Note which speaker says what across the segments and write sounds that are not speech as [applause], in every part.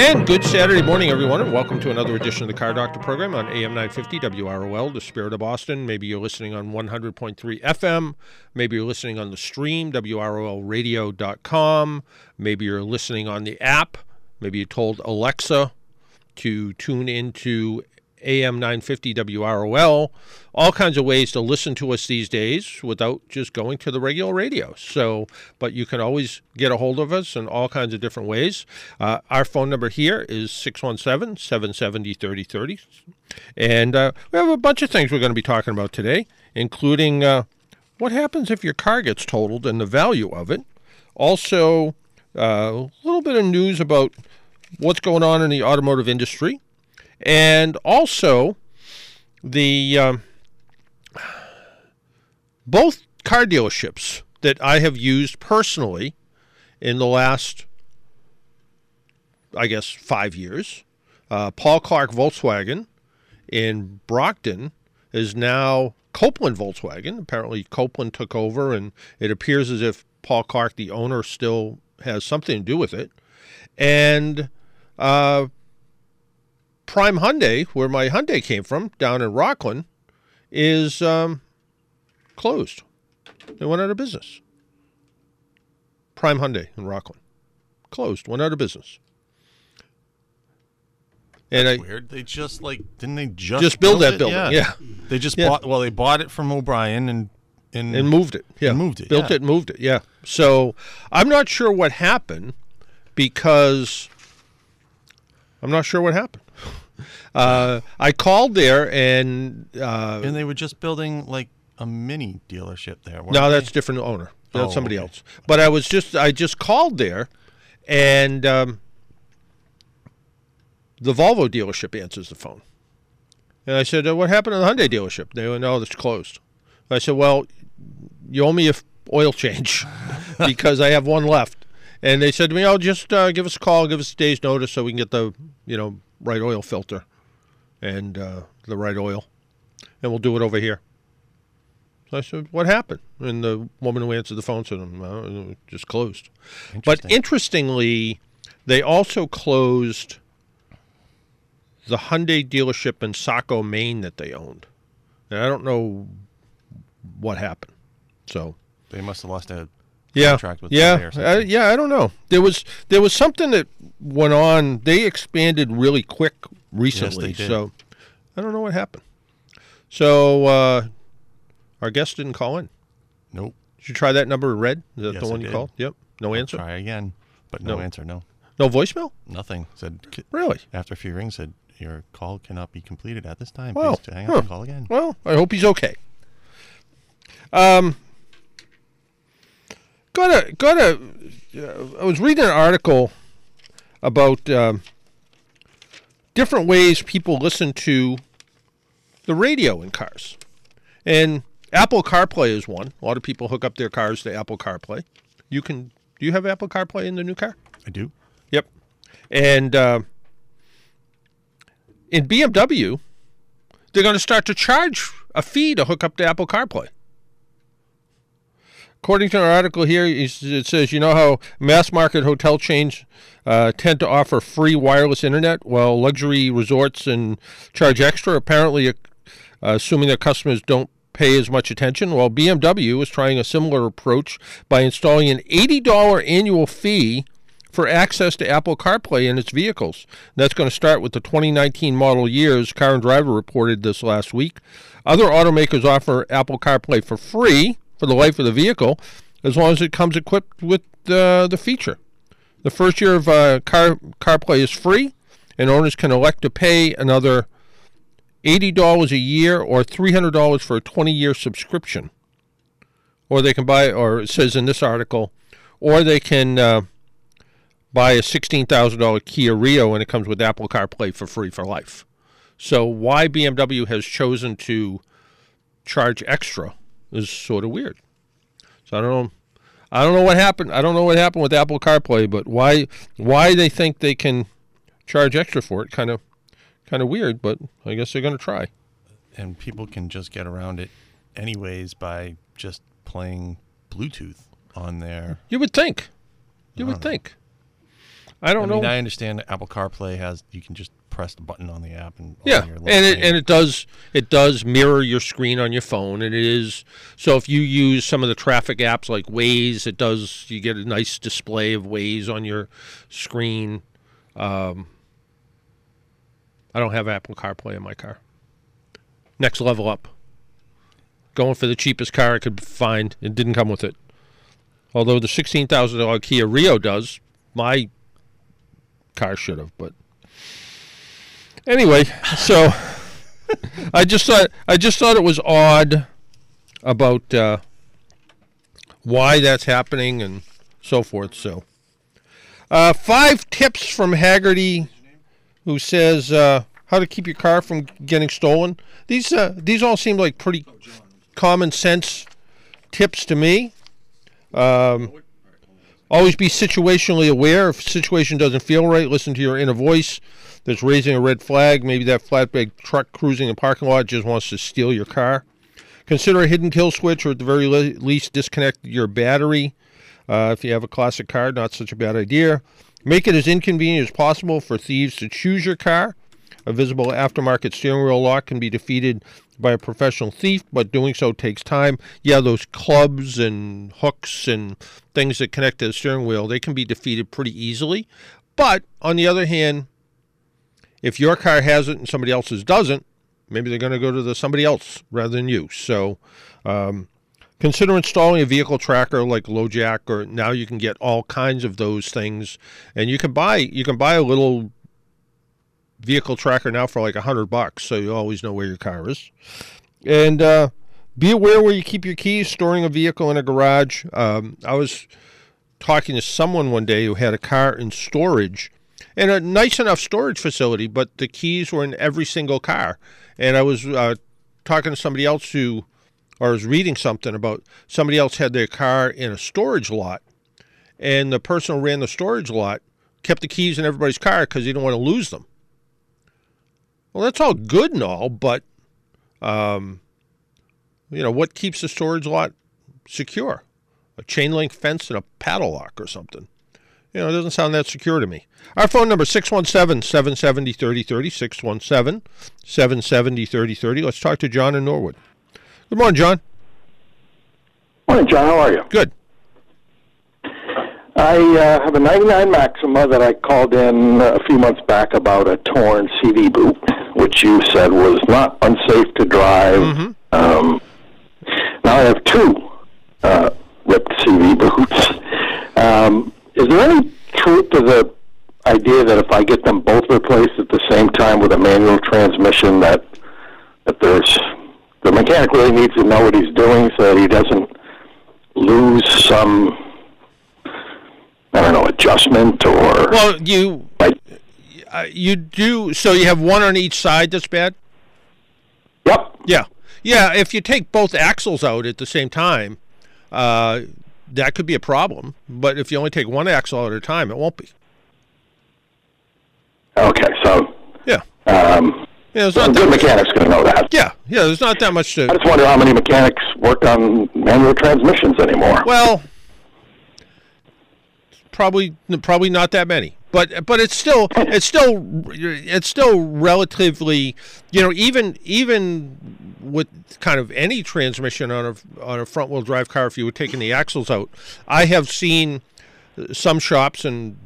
Speaker 1: And good Saturday morning, everyone, and welcome to another edition of the Car Doctor program on AM 950 WROL, the spirit of Boston. Maybe you're listening on 100.3 FM. Maybe you're listening on the stream, WROLradio.com. Maybe you're listening on the app. Maybe you told Alexa to tune into AM 950 WROL, all kinds of ways to listen to us these days without just going to the regular radio. So, but you can always get a hold of us in all kinds of different ways. Uh, our phone number here is 617 770 3030. And uh, we have a bunch of things we're going to be talking about today, including uh, what happens if your car gets totaled and the value of it. Also, uh, a little bit of news about what's going on in the automotive industry and also the um, both car dealerships that I have used personally in the last, I guess, five years. Uh, Paul Clark Volkswagen in Brockton is now Copeland Volkswagen. Apparently, Copeland took over, and it appears as if Paul Clark, the owner, still has something to do with it. And uh, Prime Hyundai, where my Hyundai came from, down in Rockland, is um, closed. They went out of business. Prime Hyundai in Rockland closed, went out of business.
Speaker 2: And That's I, weird. They just like didn't they just
Speaker 1: just build, build that building? Yeah. yeah.
Speaker 2: They just yeah. bought. Well, they bought it from O'Brien and and,
Speaker 1: and moved it. Yeah,
Speaker 2: moved it.
Speaker 1: Built
Speaker 2: yeah.
Speaker 1: it, moved it. Yeah. So I'm not sure what happened because I'm not sure what happened. Uh, I called there and uh,
Speaker 2: and they were just building like a mini dealership there.
Speaker 1: No, they? that's different owner. That's oh, somebody okay. else. But I was just I just called there, and um, the Volvo dealership answers the phone, and I said, "What happened to the Hyundai dealership?" They went, "No, it's closed." I said, "Well, you owe me a oil change [laughs] because I have one left." And they said to me, "Oh, just uh, give us a call, give us a day's notice, so we can get the you know right oil filter and uh, the right oil, and we'll do it over here." So I said, "What happened?" And the woman who answered the phone said, well, "Just closed." Interesting. But interestingly, they also closed the Hyundai dealership in Saco, Maine, that they owned, and I don't know what happened. So
Speaker 2: they must have lost a
Speaker 1: yeah, yeah, uh, yeah. I don't know. There was there was something that went on. They expanded really quick recently,
Speaker 2: yes,
Speaker 1: so I don't know what happened. So uh, our guest didn't call in.
Speaker 2: Nope.
Speaker 1: Did you try that number red? Is that
Speaker 2: yes,
Speaker 1: the one you called? Yep. No answer.
Speaker 2: Try again, but no, no, answer. No.
Speaker 1: No voicemail.
Speaker 2: Nothing. Said
Speaker 1: really.
Speaker 2: After a few rings, said your call cannot be completed at this time.
Speaker 1: Well,
Speaker 2: Please hang up huh. and call again.
Speaker 1: Well, I hope he's okay. Um got a got a. Uh, I was reading an article about um, different ways people listen to the radio in cars, and Apple CarPlay is one. A lot of people hook up their cars to Apple CarPlay. You can. Do you have Apple CarPlay in the new car?
Speaker 2: I do.
Speaker 1: Yep. And uh, in BMW, they're going to start to charge a fee to hook up to Apple CarPlay. According to an article here, it says, you know how mass market hotel chains uh, tend to offer free wireless internet while luxury resorts and charge extra, apparently uh, assuming that customers don't pay as much attention. Well, BMW is trying a similar approach by installing an $80 annual fee for access to Apple CarPlay in its vehicles. That's going to start with the 2019 model years. Car and Driver reported this last week. Other automakers offer Apple CarPlay for free for the life of the vehicle as long as it comes equipped with uh, the feature. The first year of uh, car CarPlay is free, and owners can elect to pay another $80 a year or $300 for a 20-year subscription. Or they can buy, or it says in this article, or they can uh, buy a sixteen thousand dollar Kia Rio and it comes with Apple CarPlay for free for life. So why BMW has chosen to charge extra is sort of weird. So I don't know. I don't know what happened. I don't know what happened with Apple CarPlay, but why why they think they can charge extra for it kind of kind of weird, but I guess they're going to try.
Speaker 2: And people can just get around it anyways by just playing Bluetooth on there.
Speaker 1: You would think. You would think. I
Speaker 2: I
Speaker 1: don't
Speaker 2: mean,
Speaker 1: know.
Speaker 2: I understand Apple CarPlay has you can just press the button on the app and
Speaker 1: Yeah, and it and it does it does mirror your screen on your phone, and it is so if you use some of the traffic apps like Waze, it does you get a nice display of Waze on your screen. Um, I don't have Apple CarPlay in my car. Next level up. Going for the cheapest car I could find. It didn't come with it. Although the sixteen thousand dollar Kia Rio does, my car should have, but anyway, so I just thought I just thought it was odd about uh, why that's happening and so forth. So, uh, five tips from Hagerty, who says uh, how to keep your car from getting stolen. These uh, these all seem like pretty common sense tips to me. Um, always be situationally aware. If situation doesn't feel right, listen to your inner voice that's raising a red flag. Maybe that flatbed truck cruising the parking lot just wants to steal your car. Consider a hidden kill switch, or at the very least, disconnect your battery. Uh, if you have a classic car, not such a bad idea. Make it as inconvenient as possible for thieves to choose your car. A visible aftermarket steering wheel lock can be defeated by a professional thief, but doing so takes time. Yeah, those clubs and hooks and things that connect to the steering wheel, they can be defeated pretty easily. But on the other hand, if your car has it and somebody else's doesn't, maybe they're going to go to the somebody else rather than you. So, um, consider installing a vehicle tracker like LoJack, or now you can get all kinds of those things, and you can buy you can buy a little vehicle tracker now for like a hundred bucks, so you always know where your car is. And uh, be aware where you keep your keys. Storing a vehicle in a garage. Um, I was talking to someone one day who had a car in storage and a nice enough storage facility, but the keys were in every single car. And I was uh, talking to somebody else who, or was reading something about somebody else had their car in a storage lot, and the person who ran the storage lot kept the keys in everybody's car because he didn't want to lose them. Well, that's all good and all, but, um, you know, what keeps the storage lot secure? A chain link fence and a padlock or something. You know, it doesn't sound that secure to me. Our phone number 617-770-3030, 617-770-3030. Let's talk to John in Norwood. Good morning, John.
Speaker 3: Morning, John. How are you?
Speaker 1: Good.
Speaker 3: I uh, have a 99 Maxima that I called in a few months back about a torn CV boot, which you said was not unsafe to drive. Um, now I have two uh, ripped CV boots. Um, is there any truth to the idea that if I get them both replaced at the same time with a manual transmission, that that there's the mechanic really needs to know what he's doing so that he doesn't lose some I don't know adjustment or
Speaker 1: Well, you
Speaker 3: like
Speaker 1: uh, you do so you have one on each side that's bad?
Speaker 3: yep
Speaker 1: Yeah. Yeah, if you take both axles out at the same time, uh, that could be a problem. But if you only take one axle at a time, it won't be.
Speaker 3: okay so
Speaker 1: Yeah.
Speaker 3: um,
Speaker 1: Yeah, there's not
Speaker 3: good
Speaker 1: that much,
Speaker 3: mechanic's going to know that.
Speaker 1: yeah, yeah, there's not that much
Speaker 3: I just wonder how many mechanics work on manual transmissions anymore.
Speaker 1: Well, probably probably not that many. But but it's still it's still it's still relatively you know even even with kind of any transmission on a on a front wheel drive car if you were taking the axles out I have seen some shops and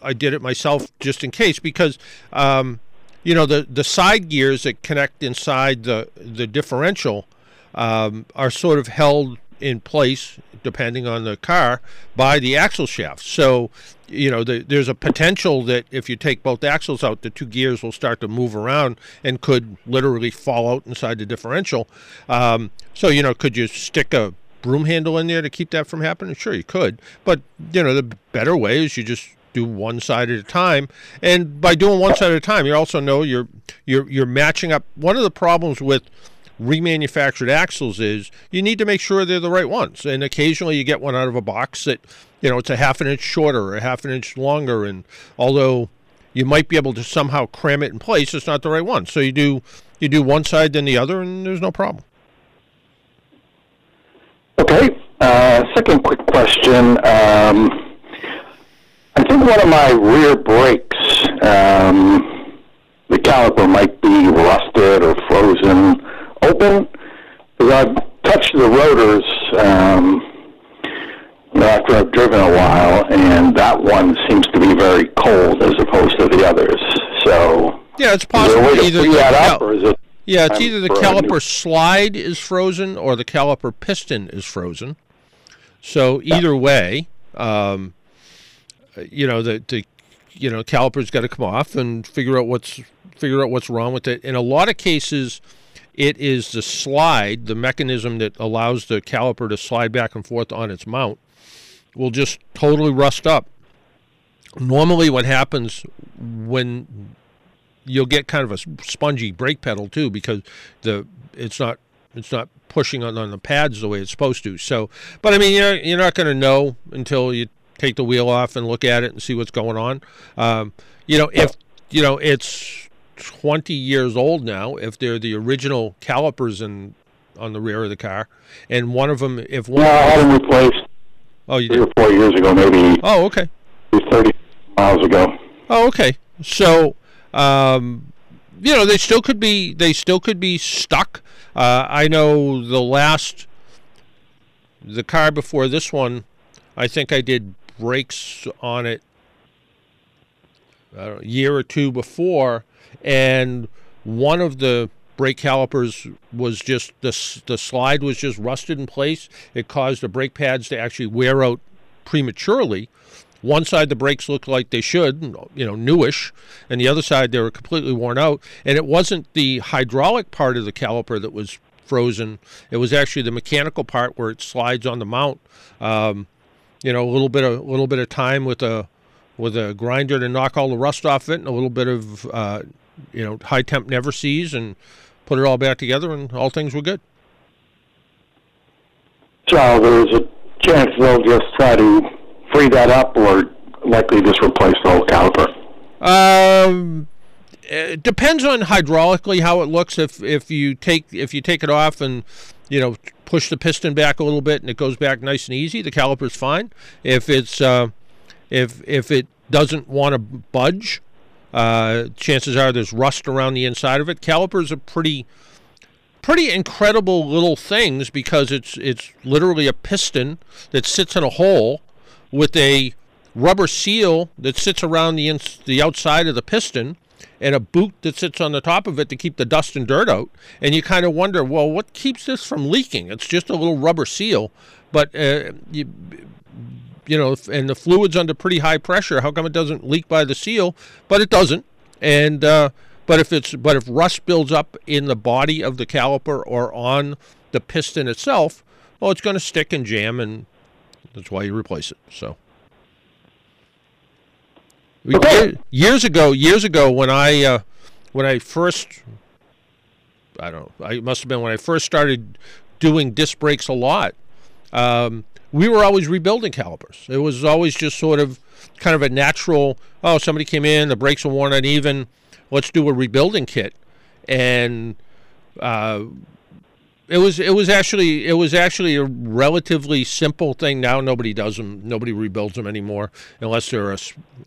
Speaker 1: I did it myself just in case because um, you know the the side gears that connect inside the the differential um, are sort of held in place depending on the car by the axle shaft. So you know the, there's a potential that if you take both axles out, the two gears will start to move around and could literally fall out inside the differential. Um, so you know, could you stick a broom handle in there to keep that from happening? Sure, you could. But you know, the better way is you just do one side at a time. And by doing one side at a time, you also know you're you're you're matching up. One of the problems with remanufactured axles is you need to make sure they're the right ones. And occasionally you get one out of a box that you know it's a half an inch shorter or a half an inch longer. And although you might be able to somehow cram it in place, it's not the right one. So you do you do one side then the other, and there's no problem.
Speaker 3: Okay. Uh, second quick question. Um, I think one of my rear brakes, um, the caliper might be rusted or frozen open. Because I've touched the rotors um, after I've driven a while, and that one seems to be very cold as opposed to the others. So
Speaker 1: Yeah, it's
Speaker 3: is there a
Speaker 1: possible either the
Speaker 3: that
Speaker 1: cal-
Speaker 3: up, or is it?
Speaker 1: Yeah, it's either the
Speaker 3: a new-
Speaker 1: caliper slide is frozen or the caliper piston is frozen. So either way, um, you know the the you know caliper's got to come off and figure out what's figure out what's wrong with it. In a lot of cases, it is the slide, the mechanism that allows the caliper to slide back and forth on its mount, will just totally rust up. Normally, what happens when you'll get kind of a spongy brake pedal too because the it's not it's not pushing on, on the pads the way it's supposed to. So, but I mean, you're you're not going to know until you take the wheel off and look at it and see what's going on. Um, you know, if you know it's 20 years old now, if they're the original calipers in on the rear of the car, and one of them, if one,
Speaker 3: No, I had them replaced
Speaker 1: oh, you
Speaker 3: three
Speaker 1: did,
Speaker 3: or four years ago, maybe
Speaker 1: oh, okay.
Speaker 3: 30 miles ago.
Speaker 1: Oh, okay. So, um, you know, they still could be they still could be stuck. Uh, I know the last the car before this one, I think I did brakes on it a year or two before, and one of the brake calipers was just the the slide was just rusted in place. It caused the brake pads to actually wear out prematurely. One side the brakes looked like they should, you know, newish, and the other side they were completely worn out. And it wasn't the hydraulic part of the caliper that was frozen; it was actually the mechanical part where it slides on the mount. Um, you know, a little bit of a little bit of time with a with a grinder to knock all the rust off it, and a little bit of uh, you know high temp Never-Seez, and put it all back together, and all things were good.
Speaker 3: So there's a chance they'll just try to free that up or likely just replace the whole caliper.
Speaker 1: Um, it depends on hydraulically how it looks. If if you take if you take it off and you know push the piston back a little bit and it goes back nice and easy, the caliper's fine. If it's uh, if if it doesn't want to budge, uh, chances are there's rust around the inside of it. Calipers are pretty pretty incredible little things because it's it's literally a piston that sits in a hole with a rubber seal that sits around the ins- the outside of the piston and a boot that sits on the top of it to keep the dust and dirt out. And you kind of wonder well what keeps this from leaking? It's just a little rubber seal. But uh, you you know and the fluid's under pretty high pressure how come it doesn't leak by the seal but it doesn't and uh, but if it's but if rust builds up in the body of the caliper or on the piston itself well it's going to stick and jam and that's why you replace it. So
Speaker 3: Okay.
Speaker 1: years ago, years ago, when I uh, when I first, I don't know, I must have been when I first started doing disc brakes a lot. Um, we were always rebuilding calipers. It was always just sort of kind of a natural. Oh, somebody came in, the brakes are worn uneven. Let's do a rebuilding kit, and uh, it was it was actually it was actually a relatively simple thing. Now nobody does them. Nobody rebuilds them anymore unless they're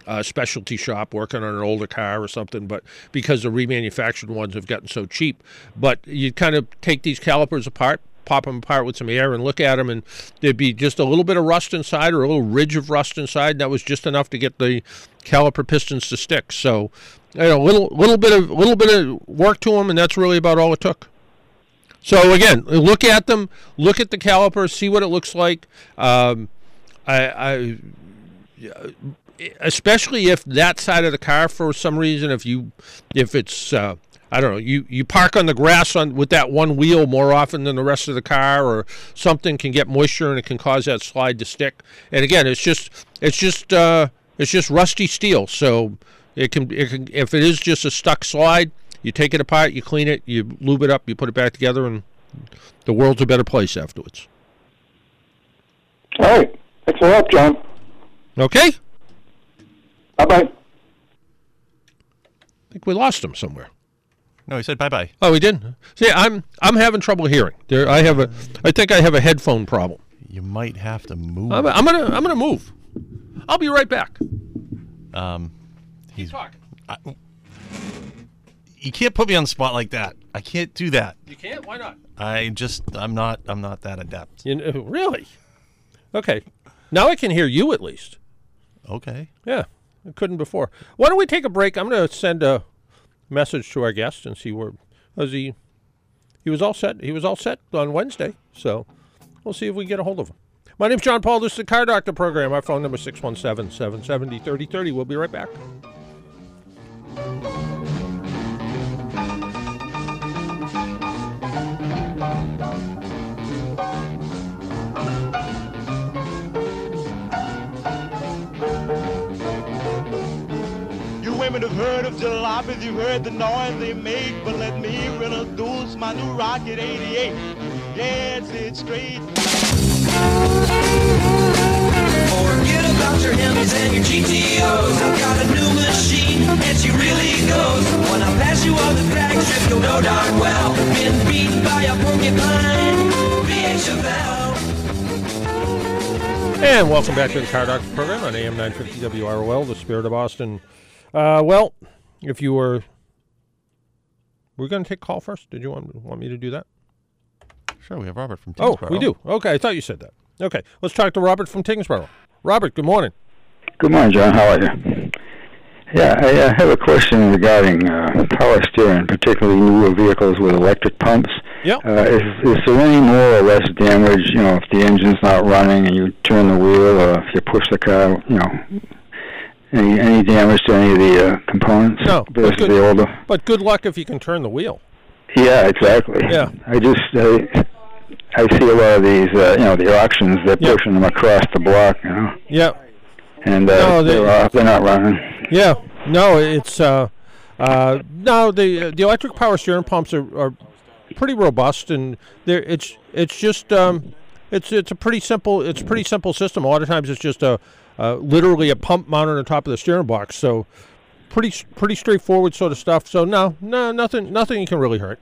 Speaker 1: a specialty shop working on an older car or something. But because the remanufactured ones have gotten so cheap, but you kind of take these calipers apart. Pop them apart with some air and look at them, and there'd be just a little bit of rust inside or a little ridge of rust inside. That was just enough to get the caliper pistons to stick. So, you know, a little little bit of little bit of work to them, and that's really about all it took. So again, look at them, look at the caliper, see what it looks like. Um, I, I, especially if that side of the car, for some reason, if you, if it's, uh, I don't know, you, you park on the grass on with that one wheel more often than the rest of the car, or something can get moisture and it can cause that slide to stick. And again, it's just, it's just, uh, It's just rusty steel, so it can, it can if it is just a stuck slide, you take it apart, you clean it, you lube it up, you put it back together, and the world's a better place afterwards.
Speaker 3: All right. Thanks the help, John.
Speaker 1: Okay?
Speaker 3: Bye bye.
Speaker 1: I think we lost him somewhere.
Speaker 2: No, he said bye bye.
Speaker 1: Oh, he didn't. See, I'm I'm having trouble hearing. There, I have a. I think I have a headphone problem.
Speaker 2: You might have to move.
Speaker 1: I'm, I'm gonna I'm gonna move. I'll be right back.
Speaker 2: um, he's.
Speaker 1: talking.
Speaker 2: You can't put me on the spot like that. I can't do that.
Speaker 1: You can't. Why not?
Speaker 2: I just I'm not I'm not that adept.
Speaker 1: You know, really? Okay. Now I can hear you at least.
Speaker 2: Okay.
Speaker 1: Yeah, I couldn't before. Why don't we take a break? I'm going to send a message to our guest and see where was he. He was all set. He was all set on Wednesday, so we'll see if we get a hold of him. My name's John Paul. This is the Car Doctor program. Our phone number is 617-770-3030. We'll be right back.
Speaker 4: 3rd of July, but you heard the noise they make. But let me introduce my new Rocket 88. Yes, it's straight.
Speaker 5: Forget about your Hemis and your GTOs. I've got a new machine, and she really goes. When I pass you on the back strip, you'll know darn well. Been beaten by a porcupine, B.A.
Speaker 1: And welcome back to the Car Doctor program on AM 950 WROL, the Spirit of Boston. Uh, well, if you were, we're going to take call first. Did you want want me to do that?
Speaker 2: Sure, we have Robert from
Speaker 1: Oh,
Speaker 2: Tyngsboro.
Speaker 1: we do. Okay, I thought you said that. Okay, let's talk to Robert from Tyngsboro. Robert, good morning.
Speaker 6: Good morning, John. How are you? Yeah, I uh, have a question regarding uh, power steering, particularly newer vehicles with electric pumps.
Speaker 1: Yep.
Speaker 6: Uh, is, is there any more or less damage, you know, if the engine's not running and you turn the wheel, or if you push the car, you know, any any damage to any of the uh, components
Speaker 1: No, but
Speaker 6: versus
Speaker 1: good-
Speaker 6: the older?
Speaker 1: But good luck if you can turn the wheel.
Speaker 6: Yeah, exactly.
Speaker 1: Yeah.
Speaker 6: I just I, I see a lot of these, uh, you know, the auctions. They're
Speaker 1: Yeah.
Speaker 6: pushing them across the block, you know,
Speaker 1: Yeah,
Speaker 6: and uh,
Speaker 1: No, they-
Speaker 6: they're, off, they're not running.
Speaker 1: yeah. No, it's uh, uh, no. The the electric power steering pumps are, are pretty robust, and they're it's it's just um, it's it's a pretty simple it's a pretty simple system. A lot of times it's just a uh, literally a pump mounted on top of the steering box. So pretty pretty straightforward sort of stuff. So no, no, nothing nothing you can really hurt.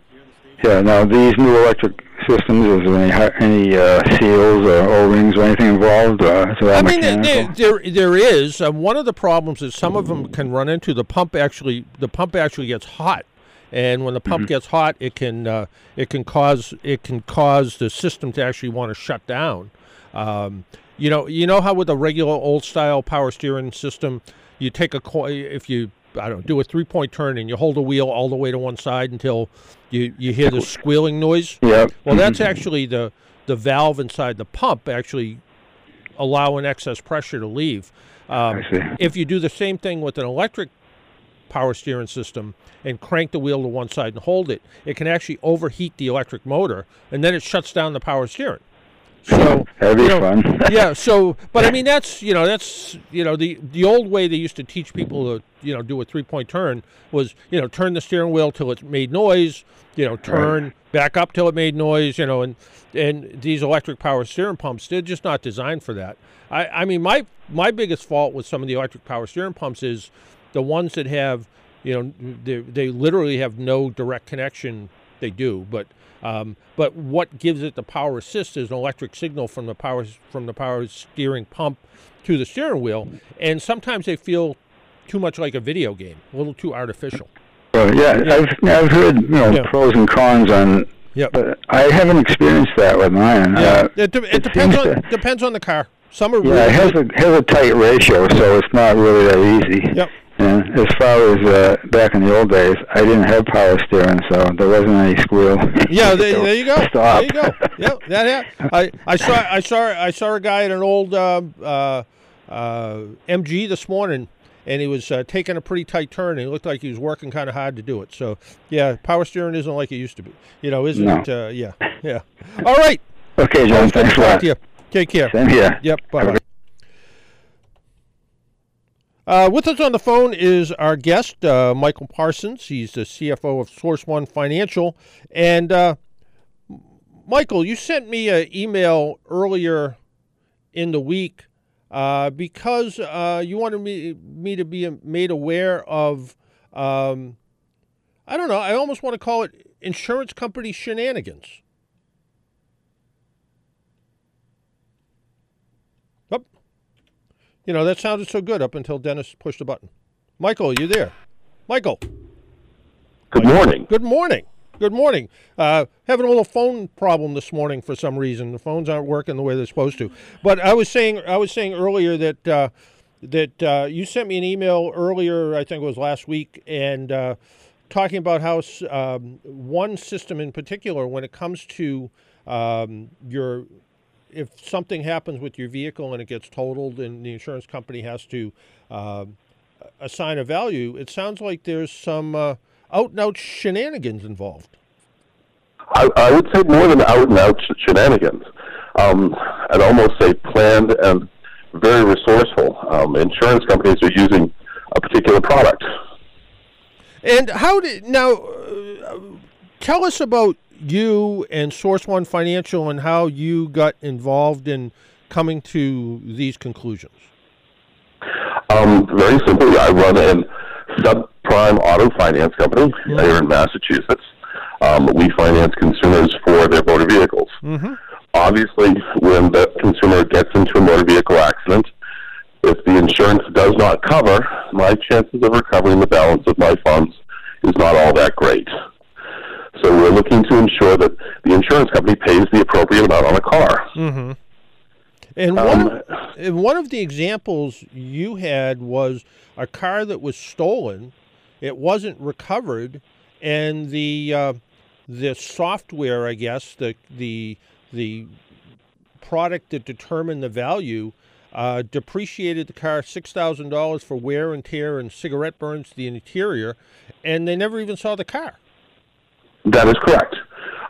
Speaker 6: Yeah. Now these new electric systems, is there any any uh, seals or O-rings or anything involved? Uh, is it all
Speaker 1: I mean, there, there, there is. Um, one of the problems is some of them can run into the pump. Actually, the pump actually gets hot, and when the pump gets hot, it can uh, it can cause it can cause the system to actually want to shut down. Um, you know, you know how with a regular old style power steering system, you take a co- if you I don't know, do a three point turn and you hold the wheel all the way to one side until you you hear the squealing noise.
Speaker 6: Yep.
Speaker 1: Well, that's
Speaker 6: mhm.
Speaker 1: actually the the valve inside the pump actually allowing excess pressure to leave. Um, if you do the same thing with an electric power steering system and crank the wheel to one side and hold it, it can actually overheat the electric motor, and then it shuts down the power steering. So
Speaker 6: That'd be
Speaker 1: you know,
Speaker 6: fun. [laughs]
Speaker 1: yeah. So, but I mean, that's you know, that's you know, the the old way they used to teach people to you know do a three point turn was you know turn the steering wheel till it made noise, you know, turn back up till it made noise, you know, and and these electric power steering pumps they're just not designed for that. I I mean, my my biggest fault with some of the electric power steering pumps is the ones that have you know they they literally have no direct connection. They do, but um, but what gives it the power assist is an electric signal from the power from the power steering pump to the steering wheel, and sometimes they feel too much like a video game, a little too artificial.
Speaker 6: Uh, yeah, I've I've heard you know
Speaker 1: Yeah.
Speaker 6: pros and cons on,
Speaker 1: Yep.
Speaker 6: but I haven't experienced that with mine.
Speaker 1: Yeah,
Speaker 6: Uh,
Speaker 1: it, de- it
Speaker 6: it
Speaker 1: depends on
Speaker 6: to-
Speaker 1: depends on the car. Some are
Speaker 6: yeah,
Speaker 1: really
Speaker 6: it has a has a tight ratio, so it's not really that easy.
Speaker 1: Yep.
Speaker 6: And as far as uh, back in the old days, I didn't have power steering, so there wasn't any squeal. [laughs]
Speaker 1: Yeah, there, there you go. [laughs]
Speaker 6: Stop.
Speaker 1: There you go. Yeah, that yeah. I, I saw I saw I saw a guy in an old um, uh, uh, MG this morning, and he was uh, taking a pretty tight turn, and it looked like he was working kind of hard to do it. So yeah, power steering isn't like it used to be. You know, isn't
Speaker 6: No.
Speaker 1: it? Uh, yeah, yeah. All right.
Speaker 6: okay, John.
Speaker 1: Always good to
Speaker 6: Thanks a lot.
Speaker 1: Take care.
Speaker 6: Same here.
Speaker 1: Yep. Bye bye. Uh, with us on the phone is our guest, uh, Michael Parsons. He's the CFO of Source One Financial. And uh, Michael, you sent me an email earlier in the week uh, because uh, you wanted me me to be made aware of. Um, I don't know. I almost want to call it insurance company shenanigans. Up. You know, that sounded so good up until Dennis pushed the button. Michael, you there? Michael.
Speaker 7: Good morning.
Speaker 1: Good morning. Good morning. Uh, having a little phone problem this morning for some reason. The phones aren't working the way they're supposed to. But I was saying, I was saying earlier that uh, that uh, you sent me an email earlier. I think it was last week, and uh, talking about how um, one system in particular, when it comes to um, your if something happens with your vehicle and it gets totaled, and the insurance company has to uh, assign a value, it sounds like there's some uh, out and out shenanigans involved.
Speaker 7: I, I would say more than out and out shenanigans. Um, I'd almost say planned and very resourceful. Um, insurance companies are using a particular product.
Speaker 1: And how did now? Uh, tell us about you and Source One Financial and how you got involved in coming to these conclusions.
Speaker 7: Um, very simply, I run a subprime auto finance company mm-hmm. here in Massachusetts. Um, we finance consumers for their motor vehicles.
Speaker 1: Mm-hmm.
Speaker 7: Obviously, when the consumer gets into a motor vehicle accident, if the insurance does not cover, my chances of recovering the balance of my funds is not all that great. So we're looking to ensure that the insurance company pays the appropriate amount on a car.
Speaker 1: Mm-hmm. And one, um, of, and one of the examples you had was a car that was stolen. It wasn't recovered, and the uh, the software, I guess, the the the product that determined the value uh, depreciated the car six thousand dollars for wear and tear and cigarette burns to the interior, and they never even saw the car.
Speaker 7: That is correct.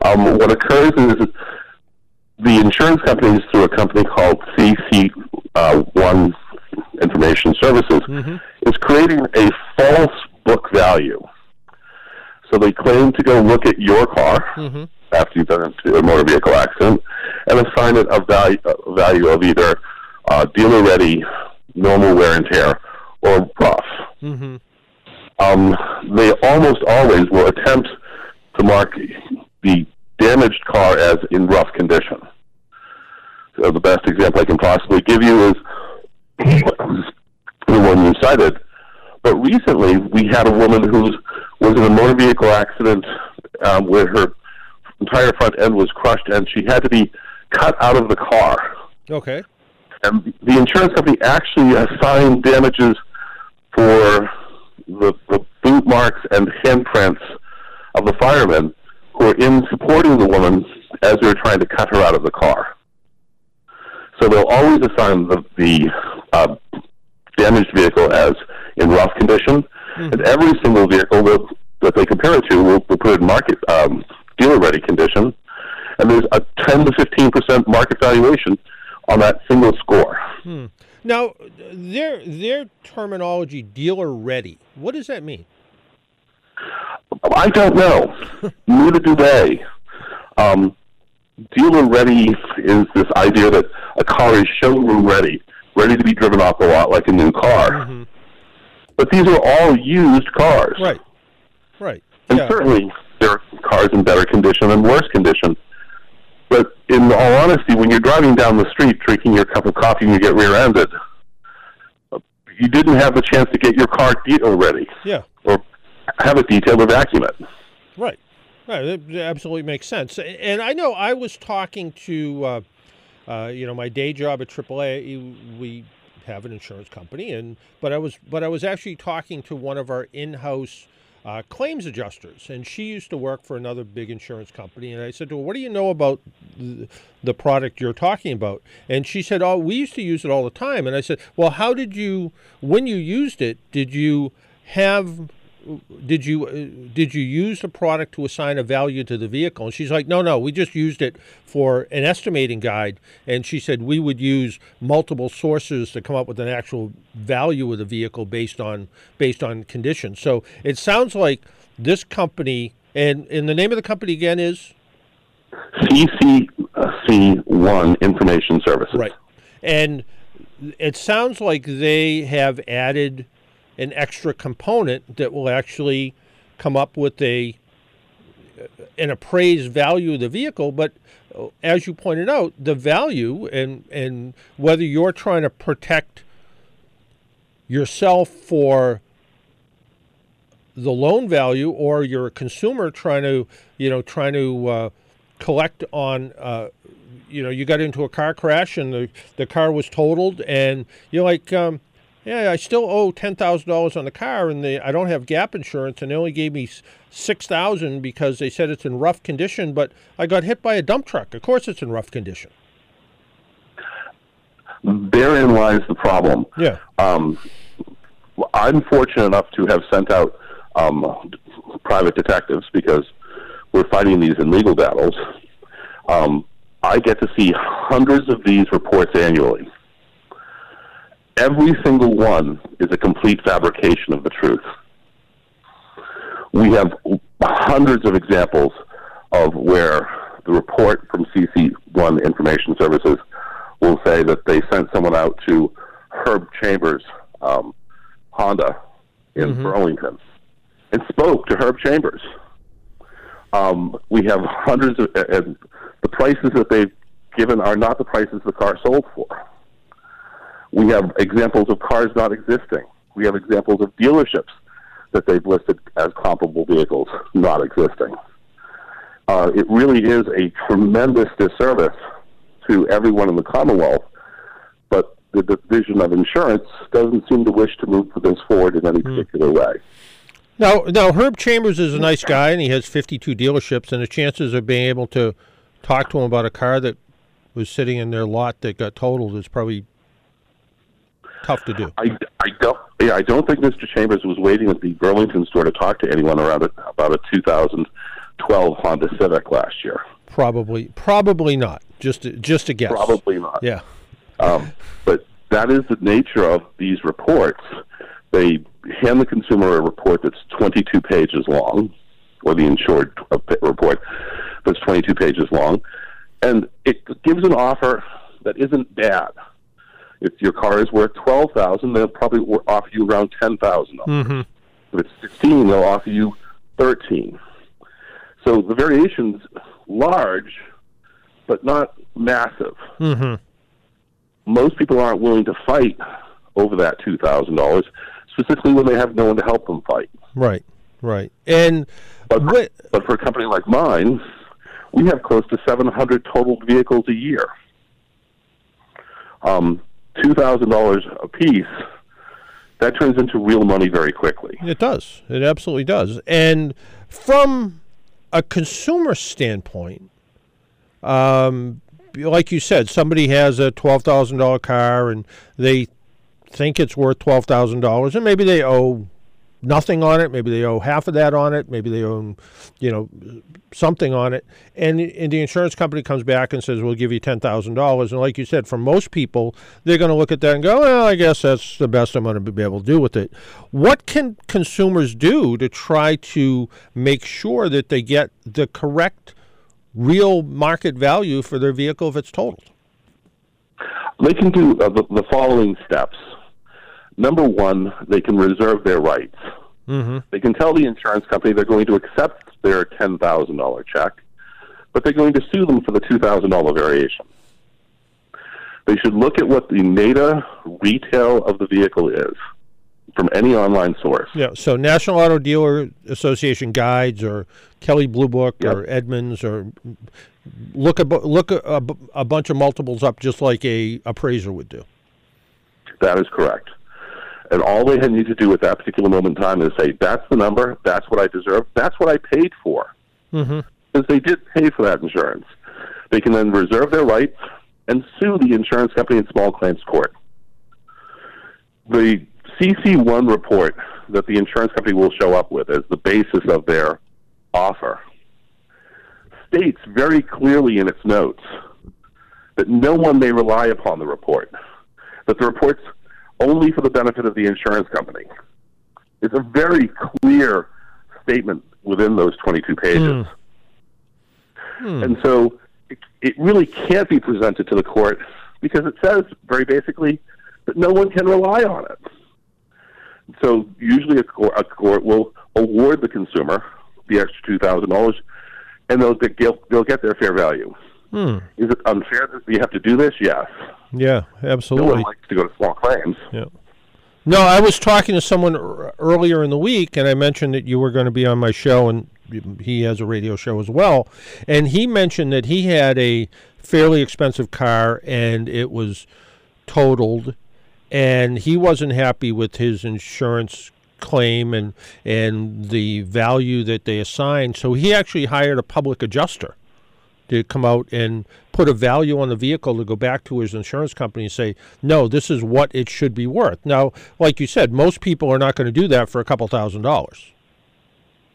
Speaker 7: Um, what occurs is the insurance companies, through a company called CC uh, One Information Services,
Speaker 1: mm-hmm.
Speaker 7: is creating a false book value. So they claim to go look at your car
Speaker 1: mm-hmm.
Speaker 7: after you've done a motor vehicle accident and assign it a value, a value of either uh, dealer ready, normal wear and tear, or rough.
Speaker 1: Mm-hmm.
Speaker 7: Um, they almost always will attempt to mark the damaged car as in rough condition. So the best example I can possibly give you is the one you cited. But recently, we had a woman who was in a motor vehicle accident um, where her entire front end was crushed, and she had to be cut out of the car.
Speaker 1: Okay.
Speaker 7: And the insurance company actually assigned damages for the, the boot marks and handprints of the firemen who are in supporting the woman as they're trying to cut her out of the car. So they'll always assign the, the uh, damaged vehicle as in rough condition,
Speaker 1: mm-hmm.
Speaker 7: and every single vehicle that, that they compare it to will, will put it in market um, dealer ready condition, and there's a 10 to 15 percent market valuation on that single score.
Speaker 1: Hmm. Now, their their terminology, dealer ready. What does that mean?
Speaker 7: I don't know. [laughs] Neither do they. Um, dealer ready is this idea that a car is showroom ready, ready to be driven off the lot like a new car.
Speaker 1: Mm-hmm.
Speaker 7: But these are all used cars.
Speaker 1: Right. Right.
Speaker 7: And
Speaker 1: yeah.
Speaker 7: certainly there are cars in better condition and worse condition. But in all honesty, when you're driving down the street drinking your cup of coffee and you get rear-ended, you didn't have the chance to get your car dealer ready.
Speaker 1: Yeah.
Speaker 7: Or have a detailed it.
Speaker 1: Right. Right. It absolutely makes sense. And I know I was talking to, uh, uh, you know, my day job at AAA. We have an insurance company, and but I was but I was actually talking to one of our in-house uh, claims adjusters, and she used to work for another big insurance company. And I said to her, "What do you know about the product you're talking about?" And she said, "Oh, we used to use it all the time." And I said, "Well, how did you when you used it? Did you have did you uh, did you use the product to assign a value to the vehicle?" And she's like, "No, no, we just used it for an estimating guide." And she said we would use multiple sources to come up with an actual value of the vehicle based on based on conditions. So it sounds like this company and and the name of the company again is
Speaker 7: CCC1 Information Services.
Speaker 1: Right. And it sounds like they have added an extra component that will actually come up with a an appraised value of the vehicle, but uh, as you pointed out, the value and and whether you're trying to protect yourself for the loan value or you're a consumer trying to you know trying to uh, collect on uh, you know you got into a car crash and the, the car was totaled and you're like um, yeah i still owe $10000 on the car and they, i don't have gap insurance and they only gave me 6000 because they said it's in rough condition but i got hit by a dump truck of course it's in rough condition
Speaker 7: Therein lies the problem.
Speaker 1: yeah
Speaker 7: Um, I'm fortunate enough to have sent out um, private detectives because we're fighting these in legal battles. Um, I get to see hundreds of these reports annually. Every single one is a complete fabrication of the truth. We have hundreds of examples of where the report from CC1 Information Services will say that they sent someone out to Herb Chambers um, Honda in Burlington and spoke to Herb Chambers. Um, we have hundreds of, and the prices that they've given are not the prices the car sold for. We have examples of cars not existing. We have examples of dealerships that they've listed as comparable vehicles not existing. Uh, it really is a tremendous disservice to everyone in the Commonwealth, but the Division of Insurance doesn't seem to wish to move this forward in any particular way.
Speaker 1: Now, now Herb Chambers is a nice guy, and he has 52 dealerships, and the chances of being able to talk to him about a car that was sitting in their lot that got totaled is probably tough to do.
Speaker 7: I, I don't yeah I don't think Mr. Chambers was waiting at the Burlington store to talk to anyone around it about a 2012 Honda Civic last year.
Speaker 1: Probably, probably not. Just, a- just a guess.
Speaker 7: Probably not.
Speaker 1: Yeah.
Speaker 7: Um, but that is the nature of these reports. They hand the consumer a report that's 22 pages long, or the insured report that's 22 pages long, and it gives an offer that isn't bad. If your car is worth 12,000, they'll probably offer you around 10,000.
Speaker 1: Mm-hmm.
Speaker 7: If it's 16, they'll offer you 13. So the variation's large, but not massive
Speaker 1: Mm-hmm.
Speaker 7: most people aren't willing to fight over that two thousand dollars, specifically when they have no one to help them fight.
Speaker 1: Right. Right. And
Speaker 7: But
Speaker 1: Wait.
Speaker 7: but for a company like mine, we have close to seven hundred totaled vehicles a year. Um, two thousand dollars a piece. That turns into real money very quickly.
Speaker 1: It does. It absolutely does. And from a consumer standpoint, um, like you said, somebody has a twelve thousand dollar car and they think it's worth twelve thousand dollars, and maybe they owe nothing on it. Maybe they owe half of that on it. Maybe they own, you know, something on it. And, and the insurance company comes back and says, "We'll give you ten thousand dollars." And like you said, for most people, they're going to look at that and go, "Well, I guess that's the best I'm going to be able to do with it." What can consumers do to try to make sure that they get the correct real market value for their vehicle if it's totaled?
Speaker 7: They can do uh, the, the following steps. Number one, they can reserve their rights.
Speaker 1: Mm-hmm.
Speaker 7: They can tell the insurance company they're going to accept their ten thousand dollar check, but they're going to sue them for the two thousand dollar variation. They should look at what the NADA retail of the vehicle is from any online source.
Speaker 1: Yeah, so National Auto Dealer Association guides or Kelley Blue Book
Speaker 7: Yep.
Speaker 1: or Edmunds or look a look a, a bunch of multiples up just like a appraiser would do.
Speaker 7: That is correct. And all they need to do at that particular moment in time is say, "That's the number. That's what I deserve. That's what I paid for."
Speaker 1: Mm-hmm.
Speaker 7: Because they did pay for that insurance. They can then reserve their rights and sue the insurance company in small claims court. The CC1 report that the insurance company will show up with as the basis of their offer states very clearly in its notes that no one may rely upon the report, that the report's only for the benefit of the insurance company. It's a very clear statement within those 22 pages. Hmm. Hmm. And so it, it really can't be presented to the court because it says very basically that no one can rely on it. So usually a court, a court will award the consumer the extra two thousand dollars, and they'll get they'll get their fair value.
Speaker 1: Hmm.
Speaker 7: Is it unfair that you have to do this? Yes.
Speaker 1: Yeah,
Speaker 7: No
Speaker 1: absolutely.
Speaker 7: one likes to go to small claims.
Speaker 1: Yeah. No, I was talking to someone earlier in the week, and I mentioned that you were going to be on my show, and he has a radio show as well. And he mentioned that he had a fairly expensive car, and it was totaled, and he wasn't happy with his insurance claim and and the value that they assigned. So he actually hired a public adjuster to come out and put a value on the vehicle to go back to his insurance company and say, no, this is what it should be worth. Now, like you said, most people are not going to do that for a couple thousand dollars.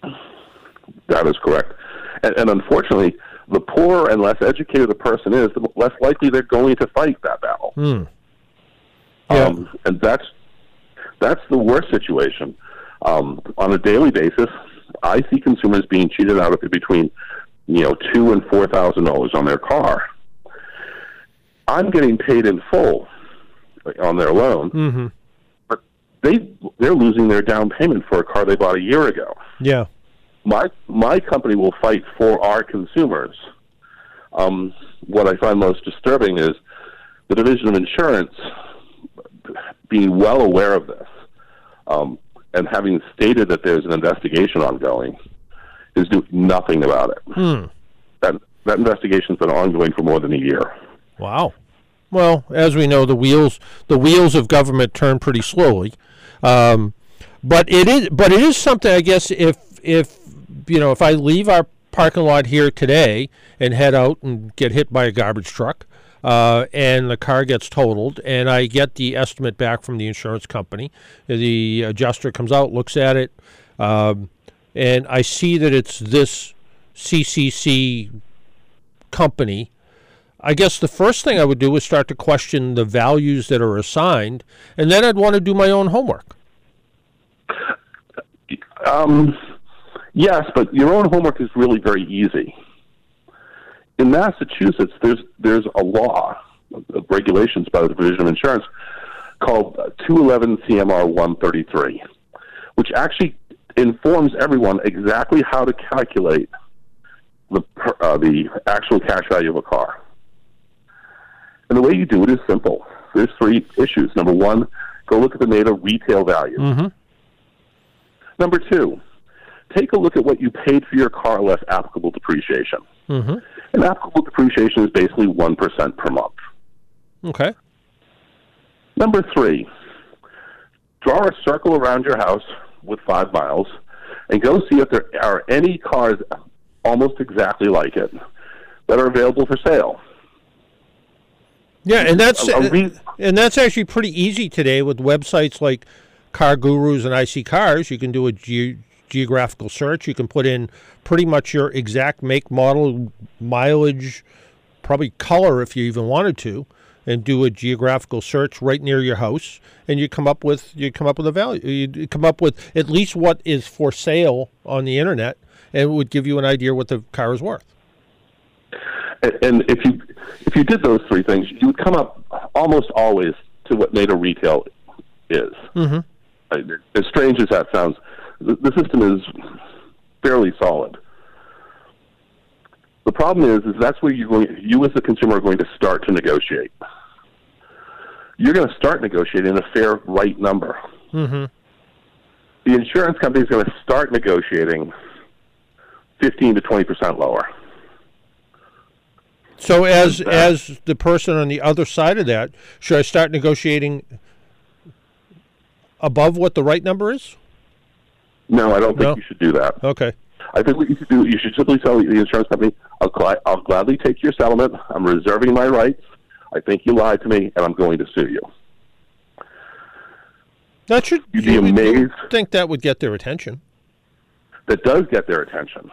Speaker 1: [sighs]
Speaker 7: That is correct. And, and unfortunately, the poorer and less educated a person is, the less likely they're going to fight that battle.
Speaker 1: Hmm. Yeah.
Speaker 7: Um, and that's that's the worst situation. Um, on a daily basis, I see consumers being cheated out of between you know two and four thousand dollars on their car. I'm getting paid in full on their loan,
Speaker 1: Mm-hmm.
Speaker 7: but they they're losing their down payment for a car they bought a year ago.
Speaker 1: Yeah.
Speaker 7: My my company will fight for our consumers. Um, what I find most disturbing is the Division of Insurance being well aware of this um, and having stated that there's an investigation ongoing is doing nothing about it.
Speaker 1: Hmm.
Speaker 7: That that investigation's been ongoing for more than a year.
Speaker 1: Wow. Well, as we know, the wheels the wheels of government turn pretty slowly, um, but it is but it is something. I guess if if you know if I leave our parking lot here today and head out and get hit by a garbage truck, uh, and the car gets totaled, and I get the estimate back from the insurance company, the adjuster comes out, looks at it, um, and I see that it's this CCC company. I guess the first thing I would do is start to question the values that are assigned, and then I'd want to do my own homework.
Speaker 7: Um, yes, but your own homework is really very easy. In Massachusetts, there's there's a law, of regulations by the Division of Insurance called uh, 211 CMR 133, which actually informs everyone exactly how to calculate the uh, the actual cash value of a car. And the way you do it is simple. There's three issues. Number one, go look at the NADA retail value.
Speaker 1: Mm-hmm.
Speaker 7: Number two, take a look at what you paid for your car less applicable depreciation.
Speaker 1: Mm-hmm.
Speaker 7: And applicable depreciation is basically 1% per month.
Speaker 1: Okay.
Speaker 7: Number three, draw a circle around your house with five miles and go see if there are any cars almost exactly like it that are available for sale.
Speaker 1: Yeah, and that's
Speaker 7: A- a re-
Speaker 1: and that's actually pretty easy today with websites like CarGurus and iSeeCars. You can do a ge- geographical search. You can put in pretty much your exact make, model, mileage, probably color if you even wanted to, and do a geographical search right near your house, and you come up with you come up with a value. You come up with at least what is for sale on the internet, and it would give you an idea what the car is worth.
Speaker 7: And- And if you if you did those three things, you would come up almost always to what NADA retail is.
Speaker 1: Mm-hmm.
Speaker 7: As strange as that sounds, the, the system is fairly solid. The problem is, is that's where you going, you as the consumer are going to start to negotiate. You're going to start negotiating a fair right number.
Speaker 1: Mm-hmm.
Speaker 7: The insurance company is going to start negotiating 15 to 20 percent lower.
Speaker 1: So as as the person on the other side of that, should I start negotiating above what the right number is?
Speaker 7: No, I don't think
Speaker 1: No.
Speaker 7: you should do that.
Speaker 1: Okay.
Speaker 7: I think what you should do, you should simply tell the insurance company, I'll, I'll gladly take your settlement. I'm reserving my rights. I think you lied to me, and I'm going to sue you.
Speaker 1: That should
Speaker 7: You'd be
Speaker 1: you would- you
Speaker 7: amazed.
Speaker 1: think that would get their attention.
Speaker 7: that does get their attention.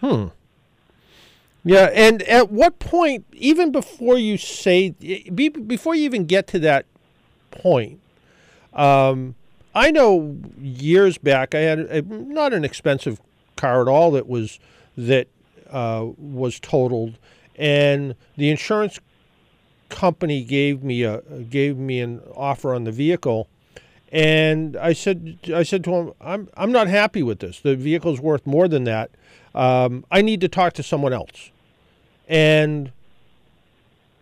Speaker 7: Hmm.
Speaker 1: Yeah, and at what point, even before you say, be, before you even get to that point, um, I know years back I had a, not an expensive car at all that was that uh, was totaled, and the insurance company gave me a gave me an offer on the vehicle. And I said, I said to him, I'm, I'm not happy with this. The vehicle's worth more than that. Um, I need to talk to someone else. And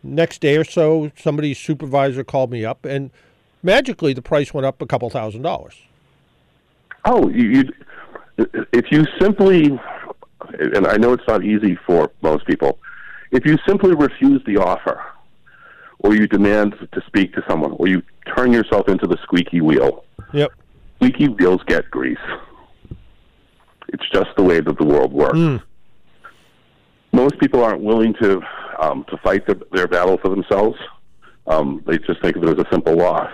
Speaker 1: next day or so, somebody's supervisor called me up, and magically the price went up a couple thousand dollars.
Speaker 7: Oh, you, if you simply, and I know it's not easy for most people, if you simply refuse the offer, or you demand to speak to someone, or you turn yourself into the squeaky wheel,
Speaker 1: Yep.
Speaker 7: squeaky wheels get grease. It's just the way that the world works. Most people aren't willing to um, to fight the, their battle for themselves. Um, they just think of it as a simple loss.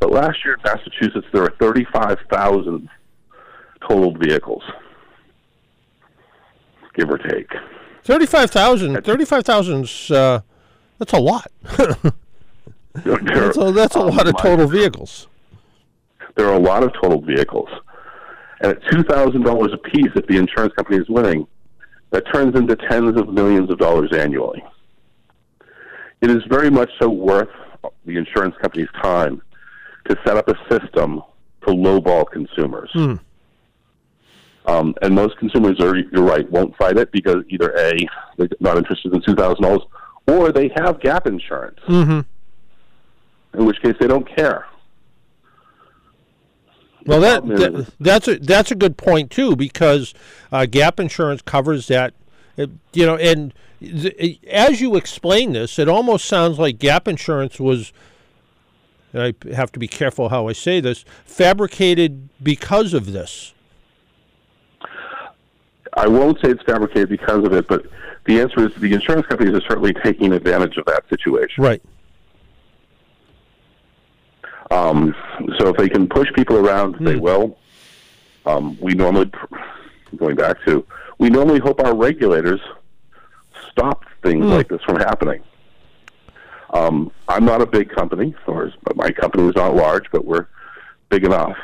Speaker 7: But last year in Massachusetts, there were 35,000 totaled vehicles, give or take.
Speaker 1: 35,000. 35,000's, uh, that's a lot. [laughs]
Speaker 7: so
Speaker 1: that's a, lot of total vehicles.
Speaker 7: There are a lot of total vehicles. And at $2,000 a piece, if the insurance company is winning, that turns into tens of millions of dollars annually. It is very much so worth the insurance company's time to set up a system to lowball consumers. Um, and most consumers are, you're right, won't fight it because either A, they're not interested in $2,000, or they have gap insurance,
Speaker 1: Mm-hmm.
Speaker 7: in which case they don't care.
Speaker 1: Well, that, that that's a that's a good point too because uh, gap insurance covers that. you know, and th- as you explain this, it almost sounds like gap insurance was. And I have to be careful how I say this. Fabricated because of this.
Speaker 7: I won't say it's fabricated because of it, but the answer is the insurance companies are certainly taking advantage of that situation.
Speaker 1: Right.
Speaker 7: Um, so if they can push people around, they will. Um, we normally, going back to, we normally hope our regulators stop things like this from happening. Um, I'm not a big company, or but my company is not large, but we're big enough.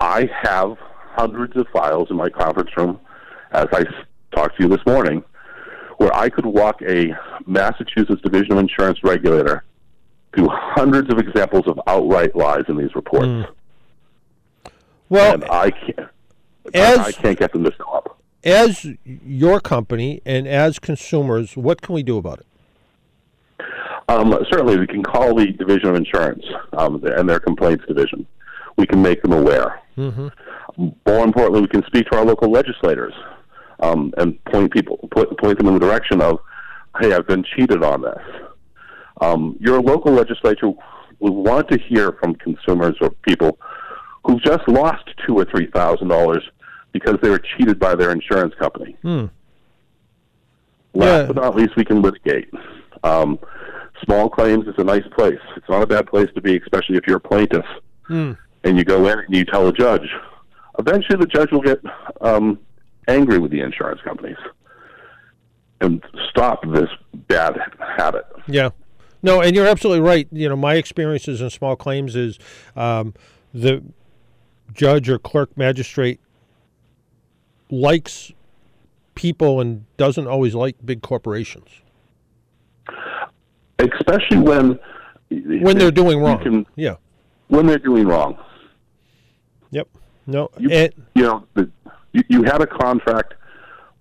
Speaker 7: I have hundreds of files in my conference room, as I talked to you this morning, where I could walk a Massachusetts Division of Insurance regulator through hundreds of examples of outright lies in these reports,
Speaker 1: Well,
Speaker 7: and I can't.
Speaker 1: as
Speaker 7: I can't get them to stop.
Speaker 1: as your company and as consumers, what can we do about it?
Speaker 7: Um, certainly, we can call the Division of Insurance um, and their complaints division. We can make them aware. More importantly, we can speak to our local legislators um, and point people point, point them in the direction of, "Hey, I've been cheated on this." Um, your local legislature will want to hear from consumers or people who've just lost two or three thousand dollars because they were cheated by their insurance company. Last
Speaker 1: Yeah.
Speaker 7: but not least, we can litigate. Um, small claims is a nice place. It's not a bad place to be, especially if you're a plaintiff and you go in and you tell a judge. Eventually, the judge will get um, angry with the insurance companies and stop this bad habit.
Speaker 1: Yeah. No, and you're absolutely right. You know, my experiences in small claims is um, the judge or clerk magistrate likes people and doesn't always like big corporations
Speaker 7: especially when
Speaker 1: when they're doing wrong.
Speaker 7: can-
Speaker 1: yeah.
Speaker 7: when they're doing wrong.
Speaker 1: Yep. No.
Speaker 7: You,
Speaker 1: and,
Speaker 7: you know, the, you, you had a contract.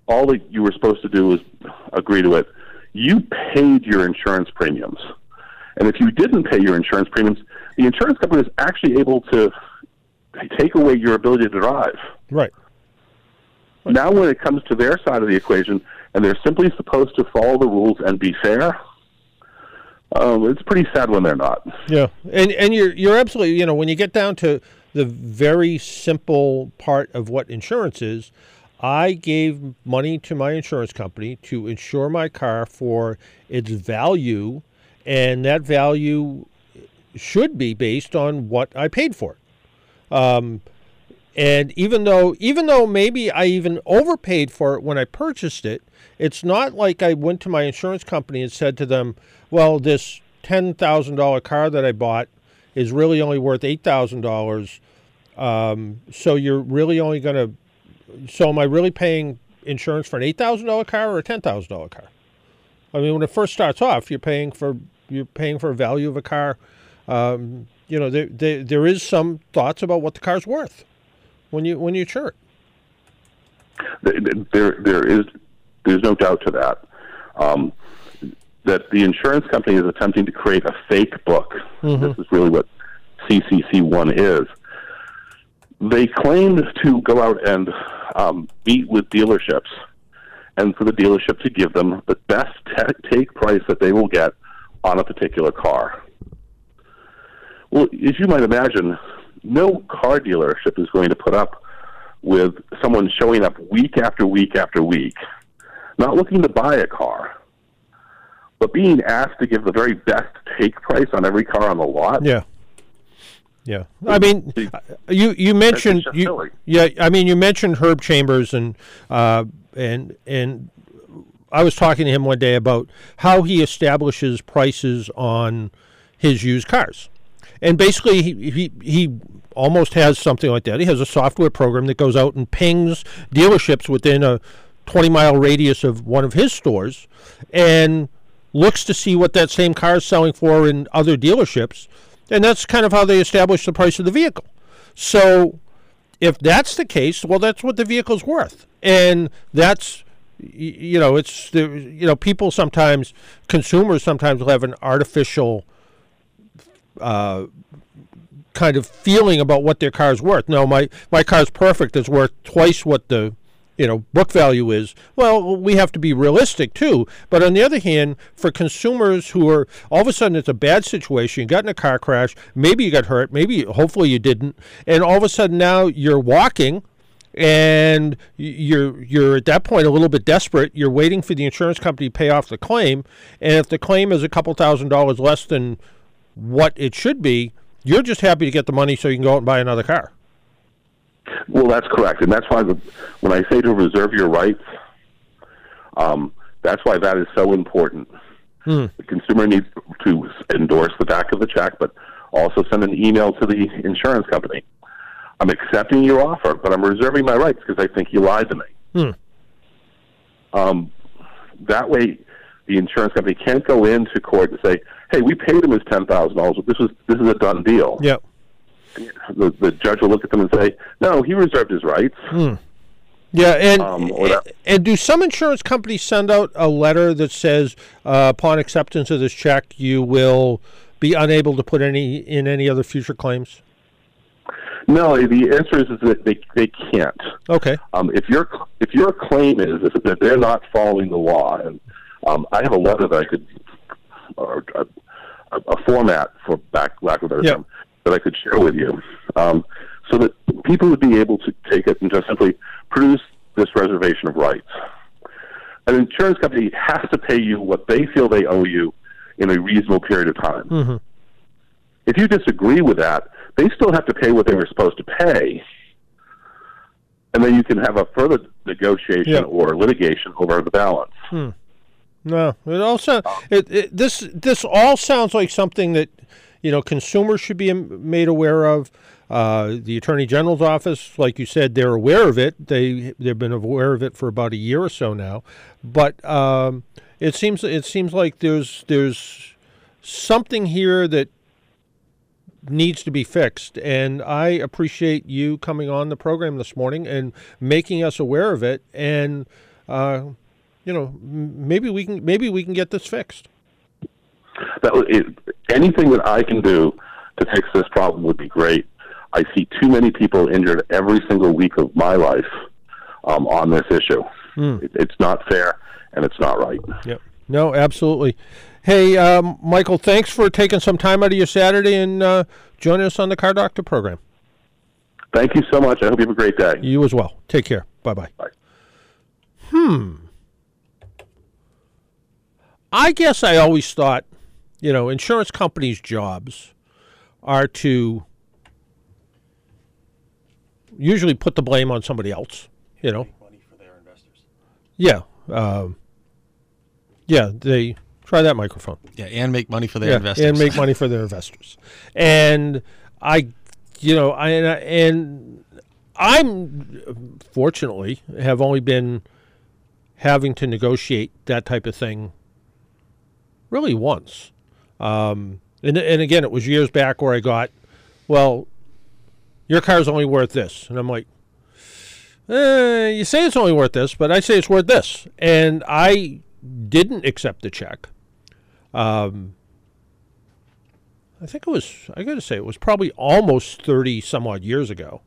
Speaker 7: All that you were supposed to do was agree to it. You paid your insurance premiums, and if you didn't pay your insurance premiums, the insurance company is actually able to take away your ability to drive.
Speaker 1: right.
Speaker 7: Now, when it comes to their side of the equation, and they're simply supposed to follow the rules and be fair, um, it's pretty sad when they're not.
Speaker 1: Yeah, and and you're you're absolutely you know when you get down to the very simple part of what insurance is, I gave money to my insurance company to insure my car for its value, and that value should be based on what I paid for it. Um, and even though even though maybe I even overpaid for it when I purchased it, it's not like I went to my insurance company and said to them, "Well, this ten thousand dollar car that I bought is really only worth eight thousand dollars. Um, so you're really only going to. So am I really paying insurance for an eight thousand dollar car or a ten thousand dollar car? I mean, when it first starts off, you're paying for you're paying for a value of a car. Um, you know, there, there there is some thoughts about what the car's worth when you when you insure it.
Speaker 7: There, there is, there's no doubt to that. Um, that the insurance company is attempting to create a fake book.
Speaker 1: Mm-hmm.
Speaker 7: This is really what CCC1 is. They claimed to go out and um, meet with dealerships and for the dealership to give them the best take price that they will get on a particular car. Well, as you might imagine, no car dealership is going to put up with someone showing up week after week after week, not looking to buy a car, but being asked to give the very best take price on every car on the lot.
Speaker 1: Yeah. Yeah, I mean, you you mentioned you, yeah, I mean, you mentioned Herb Chambers and uh, and and I was talking to him one day about how he establishes prices on his used cars, and basically he he he almost has something like that. He has a software program that goes out and pings dealerships within a 20 mile radius of one of his stores, and looks to see what that same car is selling for in other dealerships, and that's kind of how they establish the price of the vehicle. So, if that's the case, well, that's what the vehicle's worth, and that's you know, it's the you know, people sometimes, consumers sometimes will have an artificial uh, kind of feeling about what their car's worth. No, my my car's perfect. It's worth twice what the you know book value is. Well, we have to be realistic too. But on the other hand, for consumers who are all of a sudden it's a bad situation, you got in a car crash, maybe you got hurt, maybe hopefully you didn't, and all of a sudden now you're walking and you're you're at that point a little bit desperate. You're waiting for the insurance company to pay off the claim, and if the claim is a couple thousand dollars less than what it should be, you're just happy to get the money so you can go out and buy another car.
Speaker 7: Well, that's correct, and that's why the, when I say to reserve your rights, um, that's why that is so important.
Speaker 1: Hmm.
Speaker 7: The consumer needs to endorse the back of the check, but also send an email to the insurance company. I'm accepting your offer, but I'm reserving my rights because I think you lied to me.
Speaker 1: Hmm.
Speaker 7: Um, that way, the insurance company can't go into court and say, "Hey, we paid him his ten thousand dollars. This was this is a done deal."
Speaker 1: Yep.
Speaker 7: The, the judge will look at them and say, "No, he reserved his rights."
Speaker 1: Yeah, and
Speaker 7: Um,
Speaker 1: and do some insurance companies send out a letter that says, uh, upon acceptance of this check, you will be unable to put any in any other future claims?
Speaker 7: No, the answer is, is that they they can't.
Speaker 1: Okay.
Speaker 7: Um, if your if your claim is that they're not following the law, and um, I have a letter that I could, or a, a format for back lack of a better
Speaker 1: Yeah.
Speaker 7: term, that I could share with you, um, so that people would be able to take it and just simply produce this reservation of rights. An insurance company has to pay you what they feel they owe you in a reasonable period of time.
Speaker 1: Mm-hmm.
Speaker 7: If you disagree with that, they still have to pay what they were supposed to pay. And then you can have a further negotiation
Speaker 1: Yeah.
Speaker 7: or litigation over the balance.
Speaker 1: No, it also it, it this this all sounds like something that you know consumers should be made aware of. Uh, the attorney general's office, like you said, they're aware of it. They they've been aware of it for about a year or so now. But um, it seems it seems like there's there's something here that needs to be fixed. And I appreciate you coming on the program this morning and making us aware of it. And uh, you know, maybe we can maybe we can get this fixed.
Speaker 7: That it, anything that I can do to fix this problem would be great. I see too many people injured every single week of my life um, on this issue. It, it's not fair and it's not right.
Speaker 1: Yep. No, absolutely. Hey, um, Michael, thanks for taking some time out of your Saturday and uh, joining us on the Car Doctor program.
Speaker 7: Thank you so much. I hope you have a great day.
Speaker 1: You as well. Take care. Bye bye.
Speaker 7: Bye.
Speaker 1: Hmm. I guess I always thought, you know, insurance companies' jobs are to usually put the blame on somebody else. You know. Yeah. Um, yeah. They try that microphone.
Speaker 2: Yeah, and make money for their
Speaker 1: yeah,
Speaker 2: investors.
Speaker 1: and make money for their investors. And I, you know, I and, I, and I'm fortunately have only been having to negotiate that type of thing really once. Um, and and again, it was years back where I got, well, your car's only worth this, and I'm like, eh, you say it's only worth this, but I say it's worth this, and I didn't accept the check. Um, I think it was, I got to say, it was probably almost 30 some odd years ago.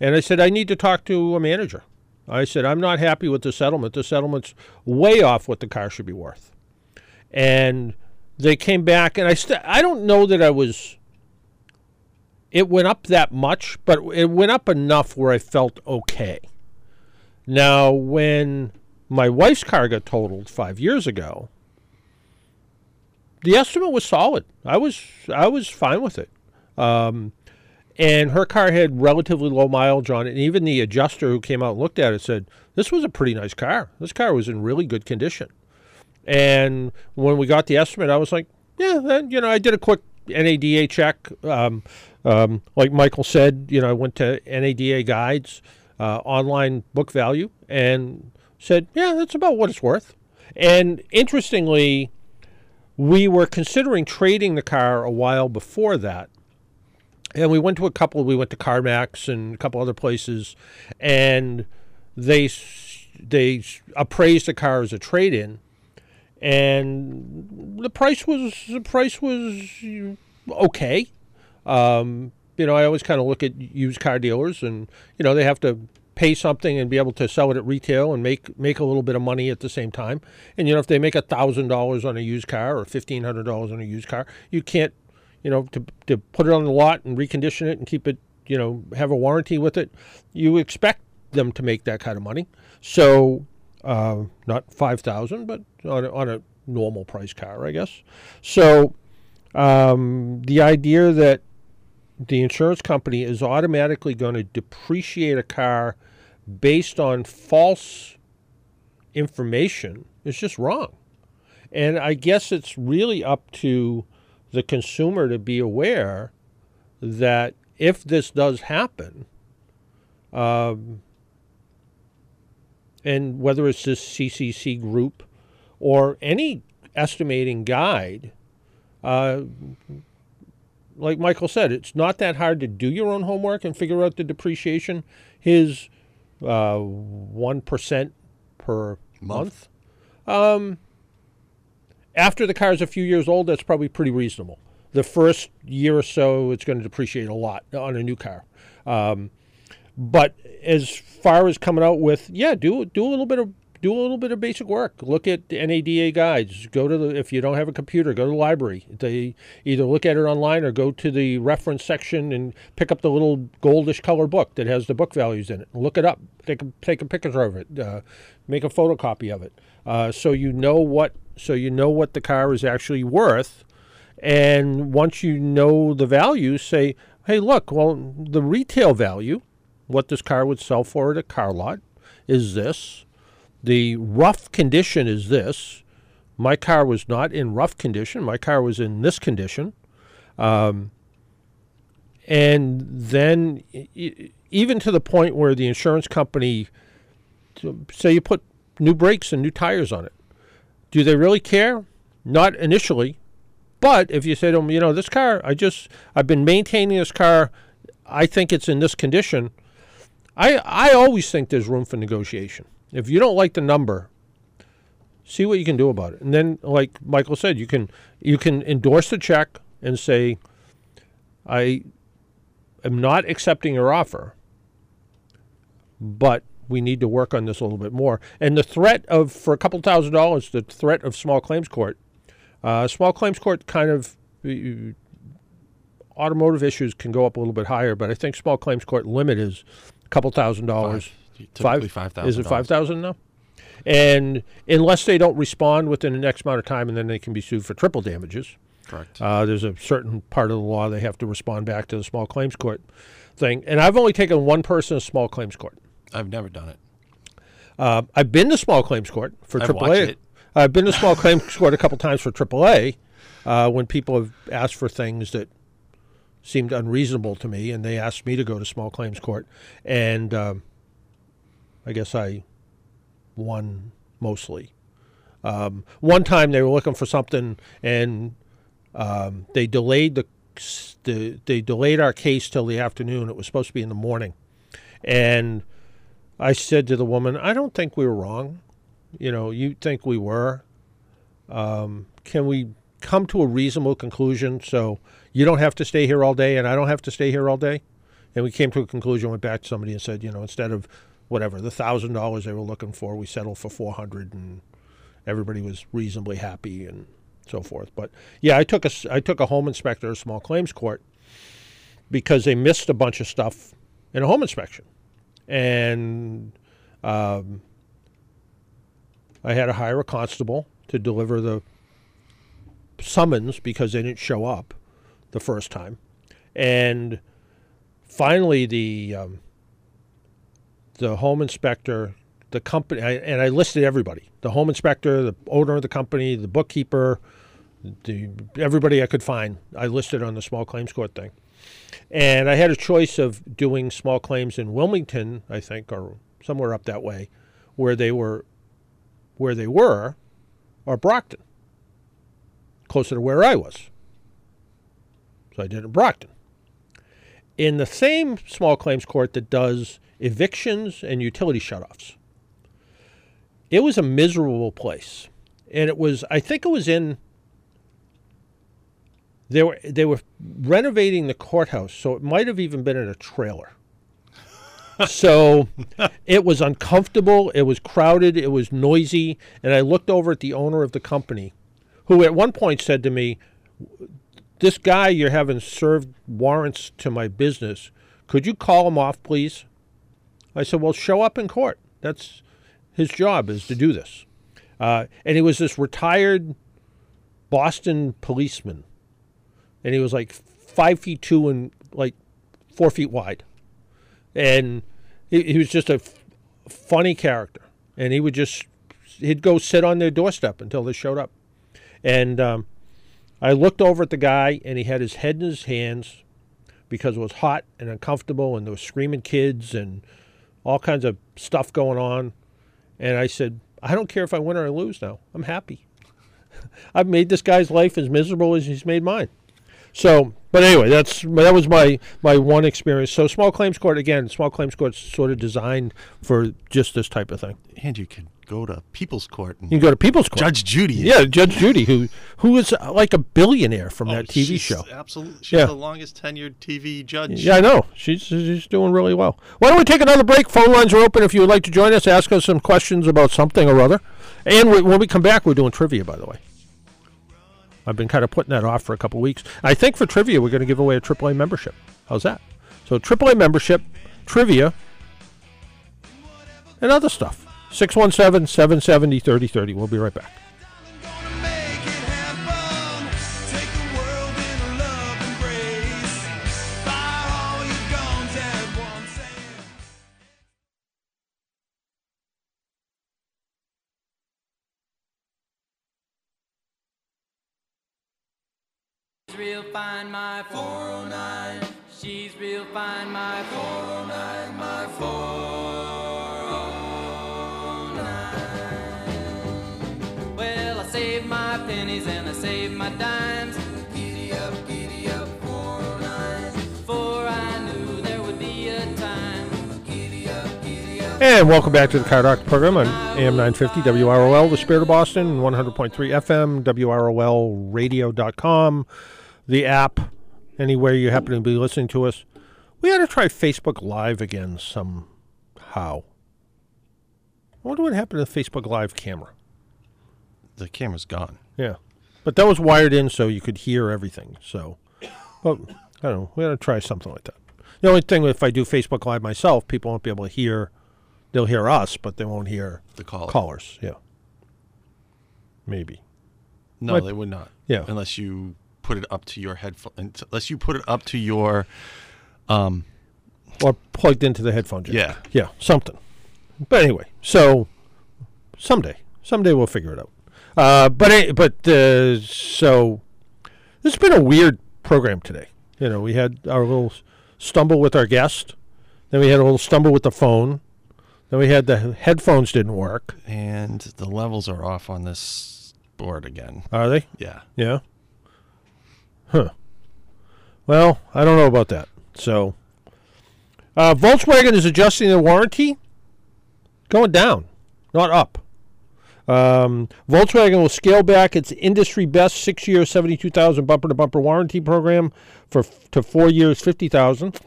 Speaker 1: And I said, I need to talk to a manager. I said, I'm not happy with the settlement. The settlement's way off what the car should be worth. And they came back, and I, st- I don't know that I was, it went up that much, but it went up enough where I felt okay. Now, when my wife's car got totaled five years ago, the estimate was solid. I was I was fine with it. Um, and her car had relatively low mileage on it. And even the adjuster who came out and looked at it said, This was a pretty nice car. This car was in really good condition. And when we got the estimate, I was like, Yeah, then, you know, I did a quick NADA check. Um, um, like Michael said, you know, I went to NADA Guides, uh, online book value, and said, Yeah, that's about what it's worth. And interestingly, we were considering trading the car a while before that. And we went to a couple, we went to CarMax and a couple other places, and they they appraised the car as a trade in. And the price was the price was okay. Um, you know, I always kind of look at used car dealers, and you know they have to pay something and be able to sell it at retail and make make a little bit of money at the same time. And you know, if they make a thousand dollars on a used car or fifteen hundred dollars on a used car, you can't, you know, to to put it on the lot and recondition it and keep it, you know, have a warranty with it. You expect them to make that kind of money. So, uh, not five thousand, but on a, on a normal price car, I guess. So, um, the idea that the insurance company is automatically going to depreciate a car based on false information is just wrong. And I guess it's really up to the consumer to be aware that if this does happen, um, and whether it's this CCC group or any estimating guide, uh, like Michael said, it's not that hard to do your own homework and figure out the depreciation. His uh, one per month. Um, after the car is a few years old, that's probably pretty reasonable. The first year or so, it's going to depreciate a lot on a new car. Um, but as far as coming out with, yeah, do do a little bit of do a little bit of basic work. Look at the NADA guides. Go to the if you don't have a computer, go to the library. They either look at it online or go to the reference section and pick up the little goldish color book that has the book values in it. Look it up. Take a take a picture of it. Uh, make a photocopy of it, uh, so you know what so you know what the car is actually worth. And once you know the value, say, hey, look, well, the retail value, what this car would sell for at a car lot, is this the rough condition is this. My car was not in rough condition. My car was in this condition. Um, and then, even to the point where the insurance company, say you put new brakes and new tires on it, do they really care? Not initially. But if you say to them, you know, this car, I just, I've been maintaining this car, I think it's in this condition. I, I always think there's room for negotiation. If you don't like the number, see what you can do about it. And then, like Michael said, you can you can endorse the check and say, "I am not accepting your offer, but we need to work on this a little bit more." And the threat of for a couple thousand dollars, the threat of small claims court, uh, small claims court kind of. Uh, automotive issues can go up a little bit higher, but I think small claims court limit is a couple thousand dollars.
Speaker 2: Typically five thousand.
Speaker 1: Is it five thousand now? And unless they don't respond within the next amount of time, and then they can be sued for triple damages.
Speaker 2: Correct.
Speaker 1: Uh, there's a certain part of the law they have to respond back to the small claims court thing. And I've only taken one person to small claims court.
Speaker 2: I've never done it.
Speaker 1: Uh, I've been to small claims court for
Speaker 2: I've
Speaker 1: AAA.
Speaker 2: It.
Speaker 1: I've been to small claims court a couple times for AAA uh, when people have asked for things that seemed unreasonable to me, and they asked me to go to small claims court, and um, I guess I won mostly. Um, one time they were looking for something, and um, they delayed the, the they delayed our case till the afternoon. It was supposed to be in the morning, and I said to the woman, "I don't think we were wrong. You know, you think we were. Um, can we come to a reasonable conclusion so you don't have to stay here all day and I don't have to stay here all day?" And we came to a conclusion. Went back to somebody and said, "You know, instead of whatever the thousand dollars they were looking for, we settled for four hundred, and everybody was reasonably happy and so forth." But yeah, I took a I took a home inspector to small claims court because they missed a bunch of stuff in a home inspection and um, I had to hire a constable to deliver the summons because they didn't show up the first time, and finally the um, the home inspector, the company, and I listed everybody: the home inspector, the owner of the company, the bookkeeper, the everybody I could find. I listed on the small claims court thing. And I had a choice of doing small claims in Wilmington, I think, or somewhere up that way, where they were, where they were, or Brockton, closer to where I was. So I did it in Brockton. In the same small claims court that does evictions and utility shutoffs, it was a miserable place, and it was. I think it was in they were they were renovating the courthouse, so it might have even been in a trailer. so it was uncomfortable, it was crowded, it was noisy, and I looked over at the owner of the company, who at one point said to me, "This guy you're having served warrants to my business. Could you call him off, please?" I said, "Well, show up in court. That's his job is to do this." Uh, and he was this retired Boston policeman and he was like five feet two and like four feet wide, and he, he was just a f- funny character. And he would just he'd go sit on their doorstep until they showed up, and um, I looked over at the guy, and he had his head in his hands because it was hot and uncomfortable, and there were screaming kids and all kinds of stuff going on. And I said, I don't care if I win or I lose now. I'm happy. [laughs] I've made this guy's life as miserable as he's made mine. So, but anyway, that's that was my my one experience. So, small claims court again. Small claims court's sort of designed for just this type of thing.
Speaker 2: And you could go to People's Court and
Speaker 1: You can go to People's Court.
Speaker 2: Judge Judy.
Speaker 1: yeah, Judge Judy, who who is uh, like a billionaire from
Speaker 2: Oh,
Speaker 1: that TV
Speaker 2: she's
Speaker 1: show.
Speaker 2: Absolutely. She's
Speaker 1: Yeah.
Speaker 2: the longest tenured TV judge.
Speaker 1: Yeah, I know. She's she's doing really well. Why don't we take another break? Phone lines are open if you would like to join us. Ask us some questions about something or other. And we, when we come back, we're doing trivia, by the way. I've been kind of putting that off for a couple weeks. I think for trivia, we're going to give away a AAA membership. How's that? So AAA membership, trivia, and other stuff. 617 770 3030. We'll be right back.
Speaker 5: And
Speaker 1: welcome back to the Car Doctor program on AM 950 WROL, the Spirit of Boston, 100.3 FM, WROLradio.com, the app, anywhere you happen to be listening to us. We ought to try Facebook Live again somehow. I wonder what happened to the Facebook Live camera.
Speaker 2: The camera's gone.
Speaker 1: Yeah. But that was wired in so you could hear everything. So, well, I don't know. We ought to try something like that. The only thing, if I do Facebook Live myself, people won't be able to hear. They'll hear us, but they won't hear
Speaker 2: The caller.
Speaker 1: callers. Yeah. Maybe.
Speaker 2: No,
Speaker 1: Might-
Speaker 2: they would not.
Speaker 1: Yeah.
Speaker 2: Unless you put it up to your headphone, unless you put it up to your, um,
Speaker 1: or plugged into the headphone jack.
Speaker 2: Yeah.
Speaker 1: yeah, something. But anyway, so someday, someday we'll figure it out. Uh, but but uh, so this has been a weird program today. You know, we had our little stumble with our guest, then we had a little stumble with the phone, then we had the headphones didn't work.
Speaker 2: and the levels are off on this board again.
Speaker 1: Are they?
Speaker 2: Yeah.
Speaker 1: Yeah. Huh. Well, I don't know about that. So, uh, Volkswagen is adjusting their warranty, going down, not up. Um, Volkswagen will scale back its industry best six-year, seventy-two thousand bumper-to-bumper warranty program for to four years, fifty thousand.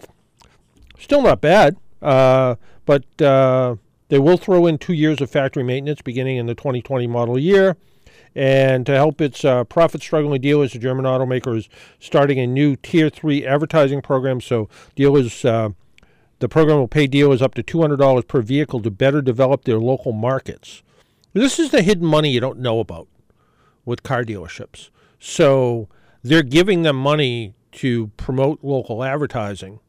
Speaker 1: Still not bad, uh, but uh, they will throw in two years of factory maintenance beginning in the 2020 model year. And to help its uh, profit struggling dealers, the German automaker is starting a new Tier 3 advertising program. So, dealers, uh, the program will pay dealers up to $200 per vehicle to better develop their local markets. This is the hidden money you don't know about with car dealerships. So, they're giving them money to promote local advertising.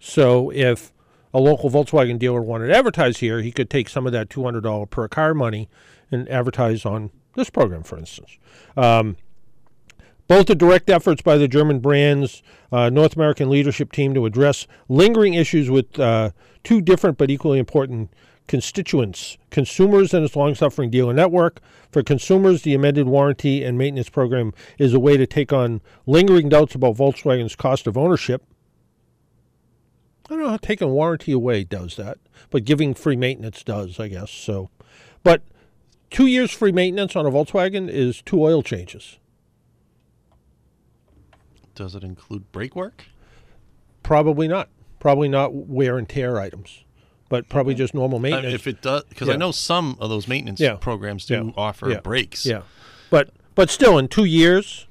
Speaker 1: So, if a local Volkswagen dealer wanted to advertise here, he could take some of that $200 per car money and advertise on this program, for instance. Um, both the direct efforts by the German brand's uh, North American leadership team to address lingering issues with uh, two different but equally important constituents consumers and its long suffering dealer network. For consumers, the amended warranty and maintenance program is a way to take on lingering doubts about Volkswagen's cost of ownership. I don't know how taking warranty away does that, but giving free maintenance does, I guess. So, but two years free maintenance on a Volkswagen is two oil changes.
Speaker 2: Does it include brake work?
Speaker 1: Probably not. Probably not wear and tear items, but probably just normal maintenance.
Speaker 2: I mean, if it does, because I know some of those maintenance
Speaker 1: Yeah.
Speaker 2: programs do
Speaker 1: Yeah.
Speaker 2: offer
Speaker 1: Yeah.
Speaker 2: brakes.
Speaker 1: yeah, but but still, in two years,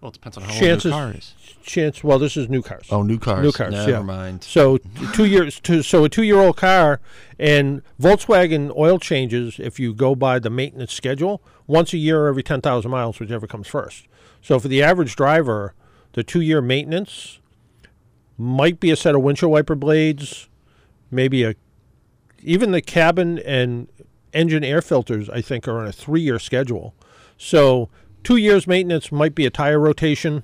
Speaker 2: Well, it depends on how
Speaker 1: chances
Speaker 2: old the car is.
Speaker 1: chance. Well, this is new cars.
Speaker 2: Oh, new cars.
Speaker 1: New cars.
Speaker 2: Never
Speaker 1: yeah.
Speaker 2: mind.
Speaker 1: So two years. To, so a two-year-old car and Volkswagen oil changes. If you go by the maintenance schedule, once a year or every ten thousand miles, whichever comes first. So for the average driver, the two-year maintenance might be a set of windshield wiper blades, maybe a even the cabin and engine air filters. I think are on a three-year schedule. So two years maintenance might be a tire rotation.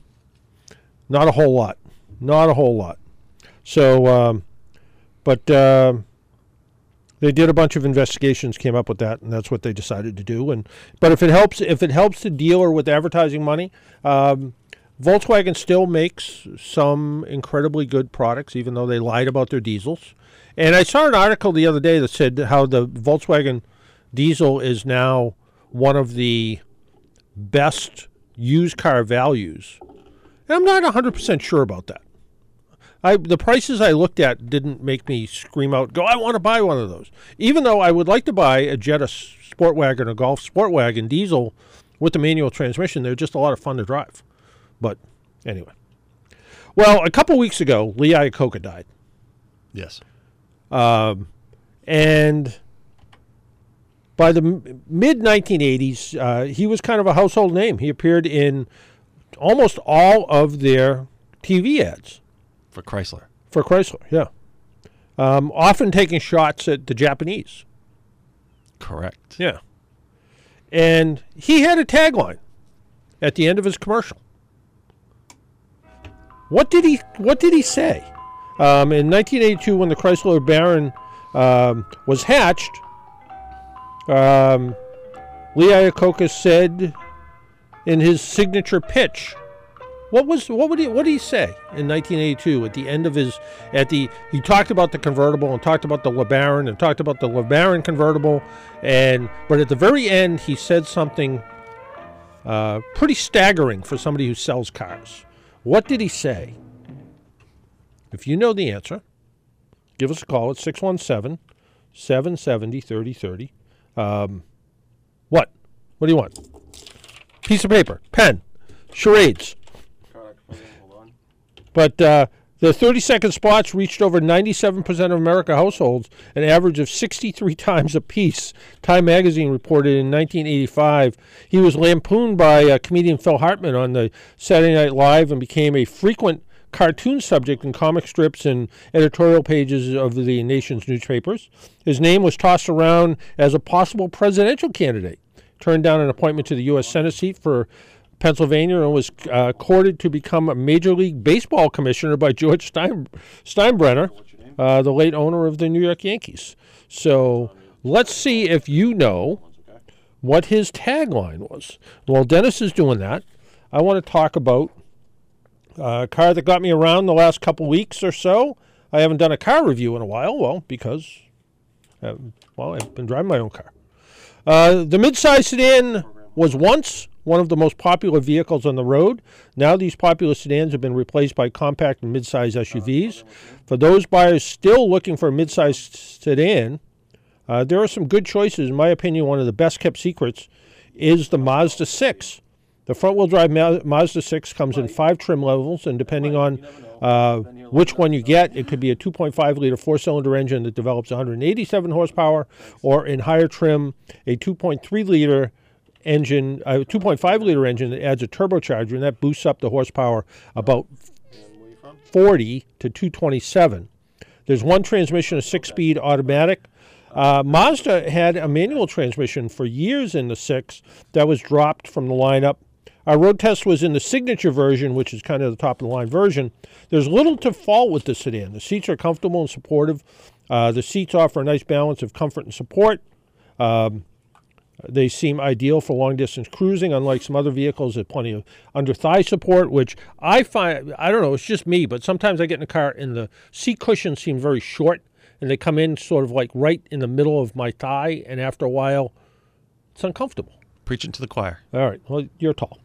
Speaker 1: Not a whole lot. Not a whole lot. So, um, but uh, they did a bunch of investigations, came up with that, and that's what they decided to do. And but if it helps, if it helps the dealer with advertising money, um, Volkswagen still makes some incredibly good products, even though they lied about their diesels. And I saw an article the other day that said how the Volkswagen diesel is now one of the best used car values. And I'm not 100% sure about that. I, the prices I looked at didn't make me scream out, go, I want to buy one of those. Even though I would like to buy a Jetta SportWagen, a Golf SportWagen diesel with the manual transmission. They're just a lot of fun to drive. But anyway. Well, a couple weeks ago, Lee Iacocca died.
Speaker 2: Yes.
Speaker 1: Um, and by the mid 1980s, uh, he was kind of a household name. He appeared in almost all of their TV ads
Speaker 2: For Chrysler.
Speaker 1: for Chrysler. Yeah, um, often taking shots at the Japanese.
Speaker 2: Correct.
Speaker 1: Yeah, and he had a tagline at the end of his commercial. What did he What did he say? Um, in 1982, when the Chrysler Baron um, was hatched, um, Lee Iacocca said in his signature pitch, "What was what would he what did he say in 1982 at the end of his at the he talked about the convertible and talked about the LeBaron and talked about the LeBaron convertible and but at the very end he said something uh, pretty staggering for somebody who sells cars. What did he say? If you know the answer, give us a call at 617 770 3030. Um, what? What do you want? Piece of paper, pen, charades. But uh, The 30 second spots reached over 97% of American households, an average of 63 [laughs] times apiece. Time magazine reported in 1985 he was lampooned by uh, comedian Phil Hartman on the Saturday Night Live and became a frequent cartoon subject in comic strips and editorial pages of the nation's newspapers. His name was tossed around as a possible presidential candidate. Turned down an appointment to the U.S. Senate seat for Pennsylvania and was uh, courted to become a Major League Baseball commissioner by George Stein, Steinbrenner, uh, the late owner of the New York Yankees. So let's see if you know what his tagline was. While Dennis is doing that, I want to talk about uh, car that got me around the last couple weeks or so. I haven't done a car review in a while, well, because, uh, well, I've been driving my own car. Uh, the midsize sedan was once one of the most popular vehicles on the road. Now these popular sedans have been replaced by compact and midsize SUVs. For those buyers still looking for a midsize sedan, uh, there are some good choices. In my opinion, one of the best kept secrets is the Mazda 6. The front wheel drive Mazda 6 comes in five trim levels, and depending on uh, which one you get, it could be a 2.5 liter four cylinder engine that develops 187 horsepower, or in higher trim, a 2.3 liter engine, a 2.5 liter engine that adds a turbocharger, and that boosts up the horsepower about 40 to 227. There's one transmission, a six speed automatic. Uh, Mazda had a manual transmission for years in the 6 that was dropped from the lineup. Our road test was in the signature version, which is kind of the top of the line version. There's little to fault with the sedan. The seats are comfortable and supportive. Uh, the seats offer a nice balance of comfort and support. Um, they seem ideal for long distance cruising, unlike some other vehicles that plenty of under thigh support, which I find, I don't know, it's just me, but sometimes I get in a car and the seat cushions seem very short and they come in sort of like right in the middle of my thigh, and after a while, it's uncomfortable.
Speaker 2: Preaching to the choir.
Speaker 1: All right, well, you're tall.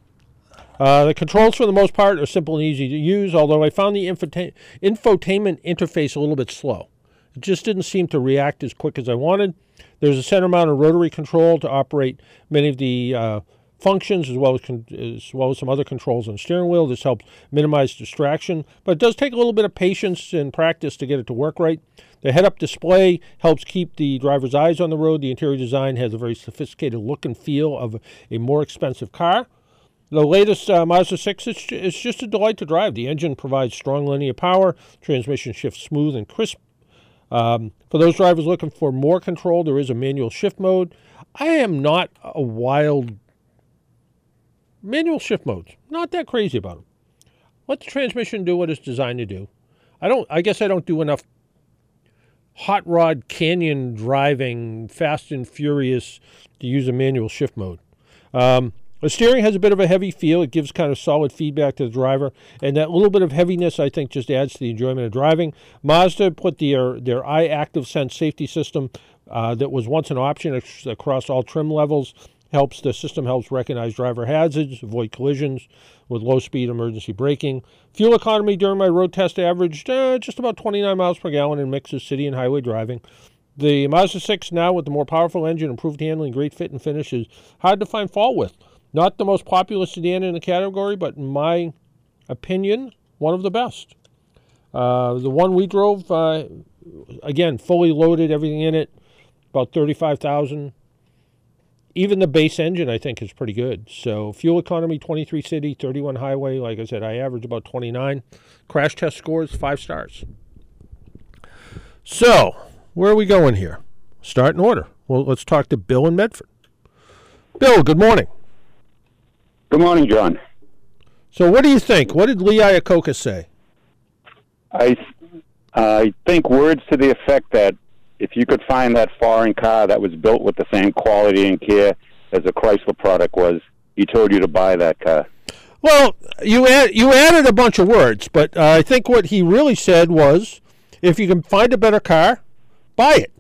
Speaker 1: Uh, the controls, for the most part, are simple and easy to use, although I found the infota- infotainment interface a little bit slow. It just didn't seem to react as quick as I wanted. There's a center mounted rotary control to operate many of the uh, functions as well as con- as well as some other controls on the steering wheel. This helps minimize distraction, but it does take a little bit of patience and practice to get it to work right. The head-up display helps keep the driver's eyes on the road. The interior design has a very sophisticated look and feel of a more expensive car. The latest uh, Mazda 6 is it's just a delight to drive. The engine provides strong linear power, transmission shifts smooth and crisp. Um, for those drivers looking for more control, there is a manual shift mode. I am not a wild manual shift modes. Not that crazy about them. Let the transmission do what it's designed to do. I don't. I guess I don't do enough hot rod canyon driving, fast and furious, to use a manual shift mode. Um, the steering has a bit of a heavy feel. It gives kind of solid feedback to the driver, and that little bit of heaviness, I think, just adds to the enjoyment of driving. Mazda put their their i-Activsense safety system uh, that was once an option ac- across all trim levels. Helps the system helps recognize driver hazards, avoid collisions with low speed emergency braking. Fuel economy during my road test averaged uh, just about 29 miles per gallon in mix of city and highway driving. The Mazda 6 now with the more powerful engine, improved handling, great fit and finish is hard to find fault with. Not the most popular sedan in the category, but in my opinion, one of the best. Uh, the one we drove, uh, again, fully loaded, everything in it, about 35,000. Even the base engine, I think, is pretty good. So, fuel economy 23 city, 31 highway. Like I said, I average about 29. Crash test scores, five stars. So, where are we going here? Start in order. Well, let's talk to Bill in Medford. Bill, good morning.
Speaker 8: Good morning, John.
Speaker 1: So, what do you think? What did Lee Iacocca say?
Speaker 8: I I think words to the effect that if you could find that foreign car that was built with the same quality and care as a Chrysler product was, he told you to buy that car.
Speaker 1: Well, you add, you added a bunch of words, but uh, I think what he really said was, if you can find a better car, buy it.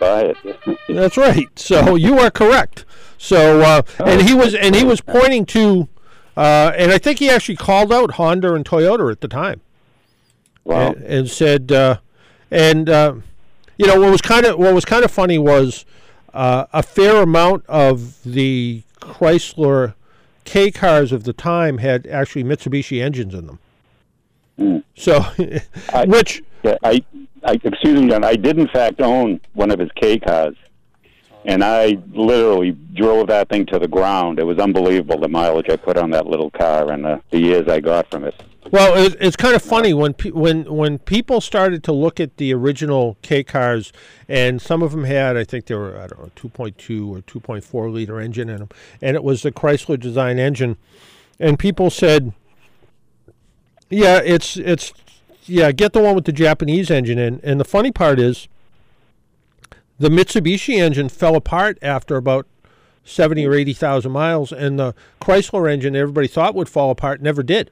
Speaker 8: Buy it.
Speaker 1: That's right. So you are correct. So uh, and he was and he was pointing to, uh, and I think he actually called out Honda and Toyota at the time.
Speaker 8: Wow.
Speaker 1: and, and said, uh, and uh, you know what was kind of what was kind of funny was uh, a fair amount of the Chrysler K cars of the time had actually Mitsubishi engines in them. So, [laughs] which
Speaker 8: Yeah, I, I excuse me, John. I did in fact own one of his K cars, and I literally drove that thing to the ground. It was unbelievable the mileage I put on that little car and the, the years I got from it.
Speaker 1: Well, it, it's kind of funny when pe- when when people started to look at the original K cars, and some of them had, I think they were, I don't know, two point two or two point four liter engine in them, and it was the Chrysler design engine, and people said, "Yeah, it's it's yeah, get the one with the Japanese engine in." And the funny part is, the Mitsubishi engine fell apart after about seventy or eighty thousand miles, and the Chrysler engine everybody thought would fall apart never did.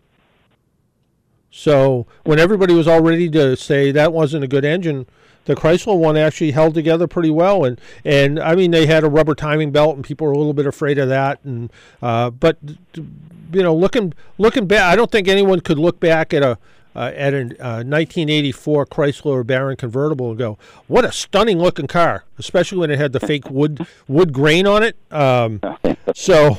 Speaker 1: So when everybody was all ready to say that wasn't a good engine, the Chrysler one actually held together pretty well, and and I mean they had a rubber timing belt, and people were a little bit afraid of that, and uh, but you know looking looking back, I don't think anyone could look back at a uh, at a uh, 1984 Chrysler Baron convertible and go, "What a stunning looking car!" Especially when it had the fake [laughs] wood wood grain on it. Um, [laughs] so,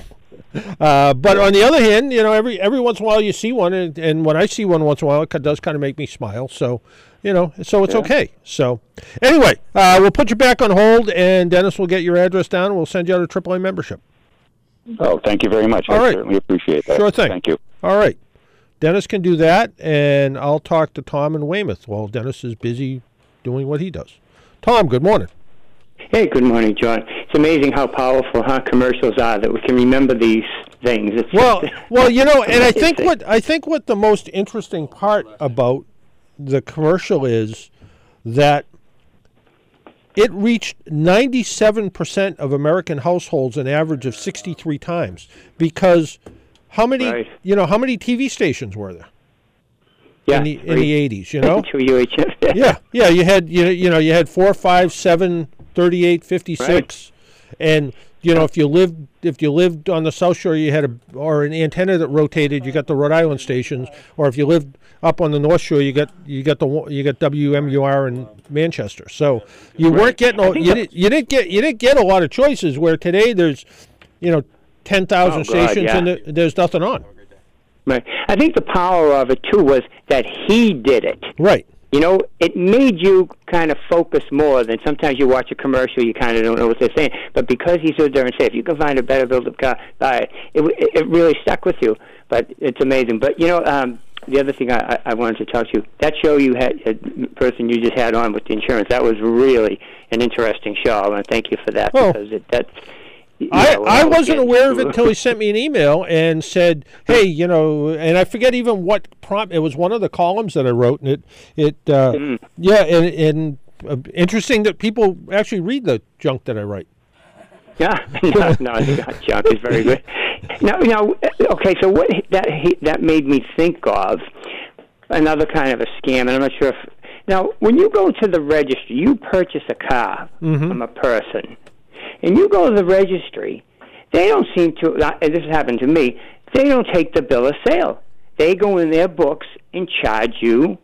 Speaker 1: uh, but on the other hand, you know, every every once in a while you see one, and, and when I see one once in a while, it does kind of make me smile. So, you know, so it's okay. So, anyway, uh, we'll put you back on hold, and Dennis will get your address down. and We'll send you out a AAA membership.
Speaker 8: Oh, thank you very much.
Speaker 1: All
Speaker 8: I
Speaker 1: right.
Speaker 8: certainly appreciate that.
Speaker 1: Sure thing.
Speaker 8: Thank you.
Speaker 1: All right. Dennis can do that, and I'll talk to Tom in Weymouth while Dennis is busy doing what he does. Tom, good morning.
Speaker 9: Hey, good morning, John. It's amazing how powerful huh, commercials are that we can remember these things. It's
Speaker 1: Well, [laughs] well, you know, and I think what I think what the most interesting part about the commercial is that it reached 97% of American households an average of 63 times because how many
Speaker 9: Right.
Speaker 1: you know how many TV stations were there
Speaker 9: yeah,
Speaker 1: in the in the 80s you [laughs] know
Speaker 9: to UHF. [laughs]
Speaker 1: yeah, yeah. You had you you know you had four, five, seven, 38, 56. and you know if you lived if you lived on the South Shore, you had a or an antenna that rotated. You got the Rhode Island stations, or if you lived up on the North Shore, you got you got the you got WMUR in Manchester. So you weren't getting a- you didn't you didn't get you didn't get a lot of choices. Where today there's you know ten thousand
Speaker 9: Oh,
Speaker 1: stations
Speaker 9: yeah.
Speaker 1: and there, there's nothing on.
Speaker 9: Right. I think the power of it too was that he did it.
Speaker 1: Right.
Speaker 9: You know, it made you kind of focus more than sometimes you watch a commercial, you kind of don't know what they're saying. But because he stood there and said, if you can find a better built-up car, buy it, it, it, it really stuck with you. But it's amazing. But, you know, um, the other thing I, I wanted to talk to you, that show you had, uh, person you just had on with the insurance, that was really an interesting show. To thank you for that
Speaker 1: Oh.
Speaker 9: because it, that. You
Speaker 1: I,
Speaker 9: know,
Speaker 1: I
Speaker 9: was
Speaker 1: wasn't aware of it [laughs] until he sent me an email and said, "Hey, you know," and I forget even what prompt. It was one of the columns that I wrote, and it, it, uh,
Speaker 9: Mm.
Speaker 1: yeah, and, and uh, interesting that people actually read the junk that I write.
Speaker 9: Yeah, [laughs] no, no, not junk is very good. Now, now, okay. So what that that made me think of another kind of a scam, and I'm not sure if now when you go to the registry, you purchase a car from a person, and you go to the registry. They don't seem to. And this has happened to me. They don't take the bill of sale. They go in their books and charge you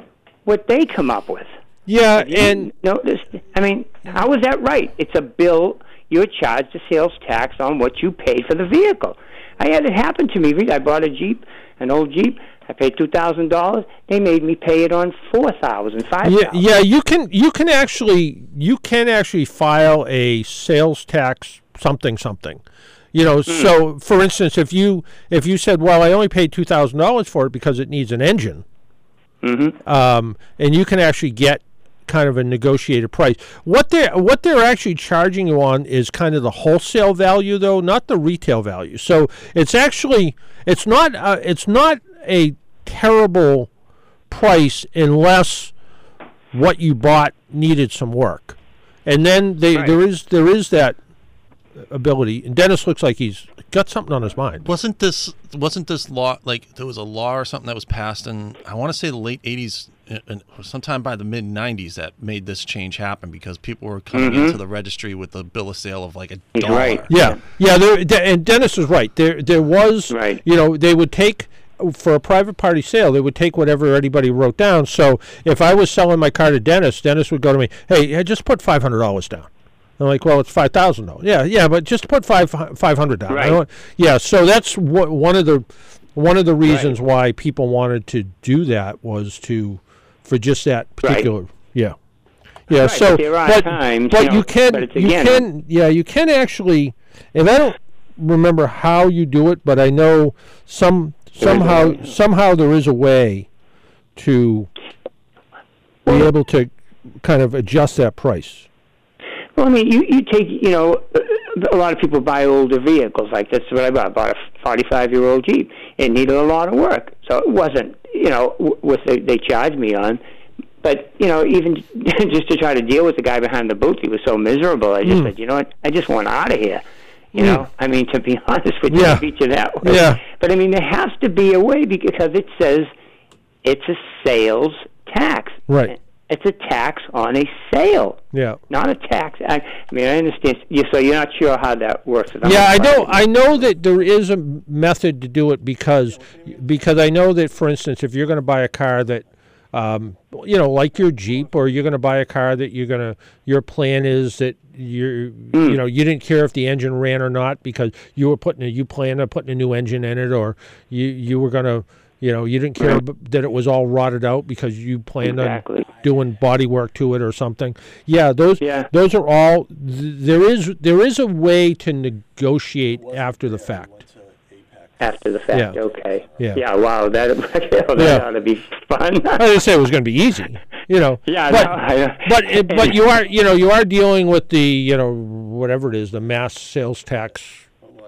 Speaker 9: what they come up with.
Speaker 1: Yeah, and
Speaker 9: notice. I mean, how is that right? It's a bill. You're charged the sales tax on what you paid for the vehicle. I had it happen to me. I bought a Jeep, an old Jeep. I paid two thousand dollars. They made me pay it on four thousand, five
Speaker 1: yeah, yeah, you can you can actually you can actually file a sales tax something something. You know, so for instance, if you if you said, "Well, I only paid two thousand dollars for it because it needs an engine,"
Speaker 9: Mm-hmm.
Speaker 1: um, and you can actually get kind of a negotiated price. What they're what they're actually charging you on is kind of the wholesale value, though, not the retail value. So it's actually it's not uh, it's not a terrible price unless what you bought needed some work, and then they, there is there is that ability. And Dennis looks like he's got something on his mind.
Speaker 2: Wasn't this wasn't this law like there was a law or something that was passed in I want to say the late '80s, and- and sometime by the mid '90s that made this change happen because people were coming
Speaker 1: Mhm.
Speaker 2: into the registry with the bill of sale of like a
Speaker 9: He's
Speaker 2: dollar.
Speaker 9: right.
Speaker 1: Yeah, yeah. There, and Dennis is right. There, there was. Right. You know, they would take for a private party sale. They would take whatever anybody wrote down. So if I was selling my car to Dennis, Dennis would go to me, "Hey, just put five hundred dollars down." I'm like, "Well, it's five thousand dollars." Yeah, yeah, but just put five five hundred down.
Speaker 9: Right.
Speaker 1: Yeah. So that's what one of the one of the reasons why people wanted to do that was to for just that particular. Yeah. Yeah.
Speaker 9: Right,
Speaker 1: so,
Speaker 9: but there are
Speaker 1: but,
Speaker 9: times,
Speaker 1: but
Speaker 9: you know,
Speaker 1: you can,
Speaker 9: but
Speaker 1: you can, yeah, you can actually, and I don't remember how you do it, but I know some somehow somehow there is a way to be able to kind of adjust that price.
Speaker 9: Well, I mean, you you take you know, a lot of people buy older vehicles. Like that's what I bought. I bought a 45 year old Jeep. It needed a lot of work, so it wasn't you know what they, they charged me on. But you know, even [laughs] just to try to deal with the guy behind the booth, he was so miserable. I just
Speaker 1: Mm.
Speaker 9: said, you know what, I just want out of here. You
Speaker 1: Mm.
Speaker 9: know, I mean, to be [laughs] honest with you,
Speaker 1: Yeah.
Speaker 9: Beat you that way.
Speaker 1: Yeah.
Speaker 9: But I mean, there has to be a way because it says it's a sales tax.
Speaker 1: Right.
Speaker 9: It's a tax on a sale
Speaker 1: Yeah.
Speaker 9: not a tax. I, I mean, I understand. You, so you're not sure how that works.
Speaker 1: Yeah, I know. I know that there is a method to do it because because I know that, for instance, if you're going to buy a car that, um, you know, like your Jeep, or you're going to buy a car that you're going to, your plan is that you're,
Speaker 9: Hmm.
Speaker 1: you know, you didn't care if the engine ran or not because you were putting, a, you planned on putting a new engine in it, or you you were going to. You know, you didn't care
Speaker 9: Right.
Speaker 1: that it was all rotted out because you planned
Speaker 9: Exactly.
Speaker 1: on doing body work to it or something. Yeah, those
Speaker 9: Yeah.
Speaker 1: those are all. Th- there is there is a way to negotiate after the fact.
Speaker 9: after the fact.
Speaker 1: Yeah.
Speaker 9: Okay.
Speaker 1: Yeah.
Speaker 9: Yeah. Wow. That [laughs] that
Speaker 1: Yeah.
Speaker 9: ought to be fun.
Speaker 1: I didn't say it was going to be easy, you know. [laughs]
Speaker 9: Yeah,
Speaker 1: but
Speaker 9: no, I-
Speaker 1: but it, but you [laughs] are you know you are dealing with the you know whatever it is the mass sales tax,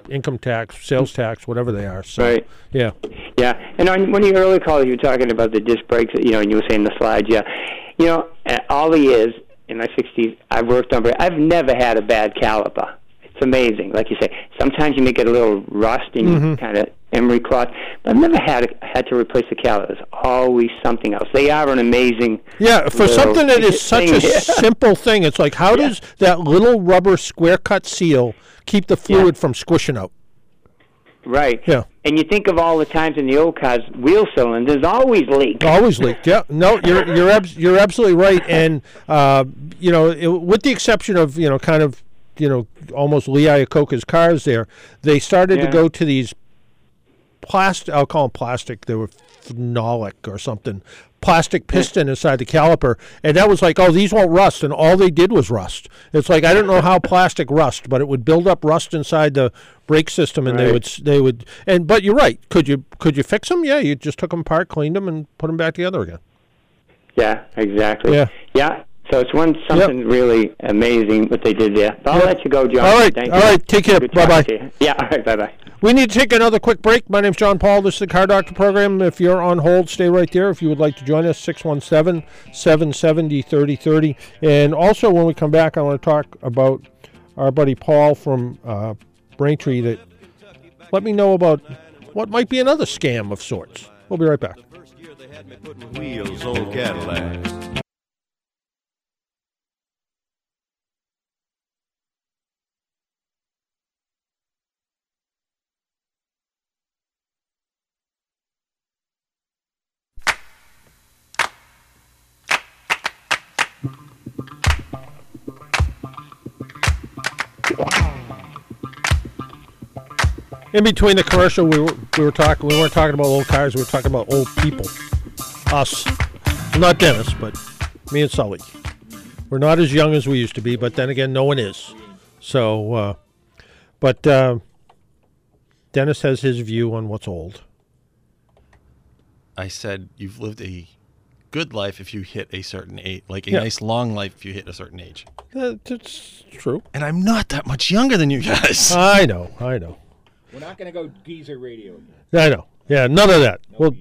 Speaker 1: income tax, sales tax, whatever they are. So
Speaker 9: Right.
Speaker 1: yeah,
Speaker 9: Yeah, and on one of your early calls, you were talking about the disc brakes. You know, and you were saying the slides. Yeah, you know, uh, all the years in my 60s, I've worked on. brake- I've never had a bad caliper. It's amazing. Like you say, sometimes you may get a little rust and
Speaker 1: Mm-hmm.
Speaker 9: you kind of emery cloth, but I've never had had to replace the caliper. There's always something else. They are an amazing.
Speaker 1: yeah. For something that is [laughs] such a simple thing, it's like how does that little rubber square cut seal keep the fluid from squishing out?
Speaker 9: Right.
Speaker 1: Yeah.
Speaker 9: And you think of all the times in the old cars, wheel cylinders always leak.
Speaker 1: Always leaked. Yeah. No, you're [laughs] you're abs- you're absolutely right. And uh, you know, it, with the exception of you know, kind of you know, almost Lee Iacocca's cars, there they started to go to these plastic. I'll call them plastic. They were phenolic or something. Plastic piston inside the caliper, and that was like, oh, these won't rust, and all they did was rust. It's like I don't know how plastic rust, but it would build up rust inside the brake system, and they would they would. And but you're right. Could you could you fix them? Yeah, you just took them apart, cleaned them, and put them back together again.
Speaker 9: Yeah, exactly.
Speaker 1: Yeah.
Speaker 9: Yeah. So it's one something really amazing what they did there. But I'll let you go, John.
Speaker 1: All right,
Speaker 9: Thank
Speaker 1: all
Speaker 9: you.
Speaker 1: right, take care.
Speaker 9: Good
Speaker 1: Bye-bye.
Speaker 9: Yeah. All right. Bye. Bye.
Speaker 1: We need to take another quick break. My name's John Paul. This is the Car Doctor program. If you're on hold, stay right there. If you would like to join us, 617 770 3030. And also, when we come back, I want to talk about our buddy Paul from uh, Braintree that let me know about what might be another scam of sorts. We'll be right back. In between the commercial, we were, we were talking. We weren't talking about old cars. We were talking about old people. Us, not Dennis, but me and Sully. We're not as young as we used to be, but then again, no one is. So, uh, but uh, Dennis has his view on what's old.
Speaker 2: I said you've lived a good life if you hit a certain age, like a
Speaker 1: Yeah.
Speaker 2: nice long life if you hit a certain age.
Speaker 1: Uh, That's true.
Speaker 2: And I'm not that much younger than you guys. [laughs]
Speaker 1: I know. I know.
Speaker 10: We're not going to go geezer radio again
Speaker 1: I know. Yeah, none of that. No well,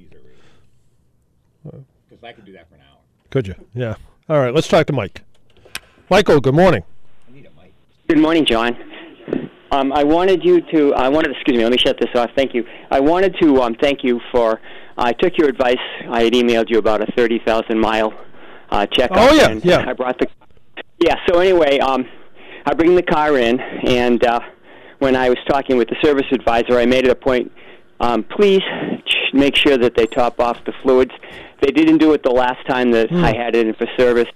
Speaker 10: because I could do that for an hour.
Speaker 1: could you? Yeah. All right. Let's talk to Mike. Michael. Good morning. I need a mic.
Speaker 11: Good morning, John. Um, I wanted you to. I wanted. Excuse me. Let me shut this off. Thank you. I wanted to um, thank you for. I took your advice. I had emailed you about a thirty thousand mile uh, checkup.
Speaker 1: Oh, yeah,
Speaker 11: and
Speaker 1: yeah.
Speaker 11: I brought the. Yeah. So anyway, um, I bring the car in, and uh, when I was talking with the service advisor, I made it a point. Um, please ch- make sure that they top off the fluids. They didn't do it the last time that
Speaker 1: Hmm.
Speaker 11: I had it in for service,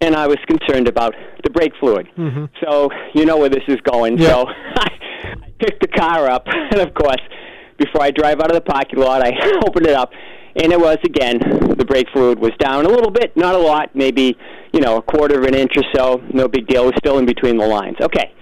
Speaker 11: and I was concerned about the brake fluid.
Speaker 1: Mm-hmm.
Speaker 11: So you know where this is going.
Speaker 1: Yeah.
Speaker 11: So [laughs] I picked the car up, [laughs] and of course, before I drive out of the parking lot, I [laughs] opened it up, and it was again the brake fluid was down a little bit, not a lot, maybe you know a quarter of an inch or so. No big deal. It was still in between the lines. Okay,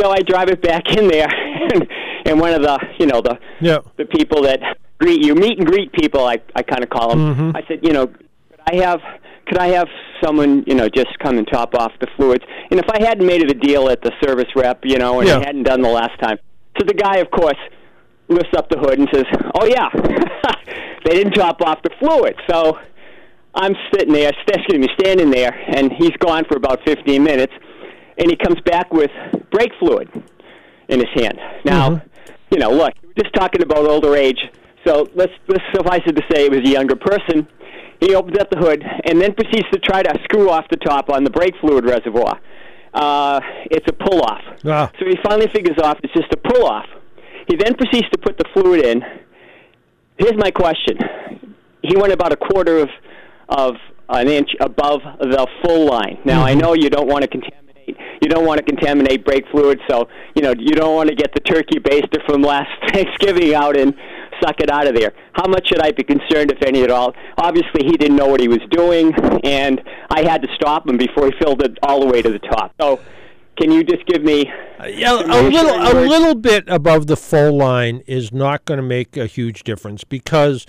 Speaker 11: so I drive it back in there, and, [laughs] and one of the you know the
Speaker 1: Yeah.
Speaker 11: the people that greet you, meet and greet people, I I kind of call them.
Speaker 1: Mhm.
Speaker 11: I said, you know, could I have could I have someone you know just come and top off the fluids? And if I hadn't made it a deal at the service rep, you know, and
Speaker 1: Yeah.
Speaker 11: I hadn't done the last time, so the guy, of course, lifts up the hood and says, "Oh yeah, [laughs] they didn't top off the fluid." So I'm sitting there, excuse me, standing there, and he's gone for about 15 minutes, and he comes back with brake fluid in his hand. Now, you know, look, we're just talking about older age, so let's, let's suffice it to say it was a younger person. He opens up the hood and then proceeds to try to screw off the top on the brake fluid reservoir. Uh, it's a pull off.
Speaker 1: Ah.
Speaker 11: So he finally figures off it's just a pull off. He then proceeds to put the fluid in. Here's my question. He went about a quarter of of an inch above the full line. Now I mm-hmm. know you don't want to contaminate you don't want to contaminate brake fluid, so you know you don't want to get the turkey baster from last [laughs] Thanksgiving out and suck it out of there. How much should I be concerned, if any at all? Obviously, he didn't know what he was doing, and I had to stop him before he filled it all the way to the top. So, can you just give me
Speaker 1: Yeah, a little a little bit above the full line is not going to make a huge difference because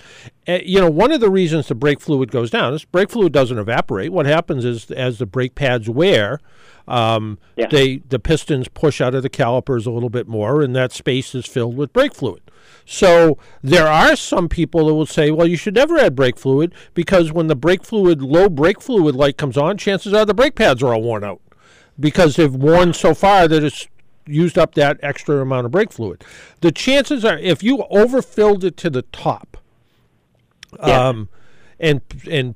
Speaker 1: uh, you know one of the reasons the brake fluid goes down is brake fluid doesn't evaporate. What happens is as the brake pads wear, um,
Speaker 11: Yeah.
Speaker 1: they the pistons push out of the calipers a little bit more, and that space is filled with brake fluid. So there are some people that will say, well, you should never add brake fluid because when the brake fluid low brake fluid light comes on, chances are the brake pads are all worn out because they've worn so far that it's used up that extra amount of brake fluid. The chances are, if you overfilled it to the top, um, and and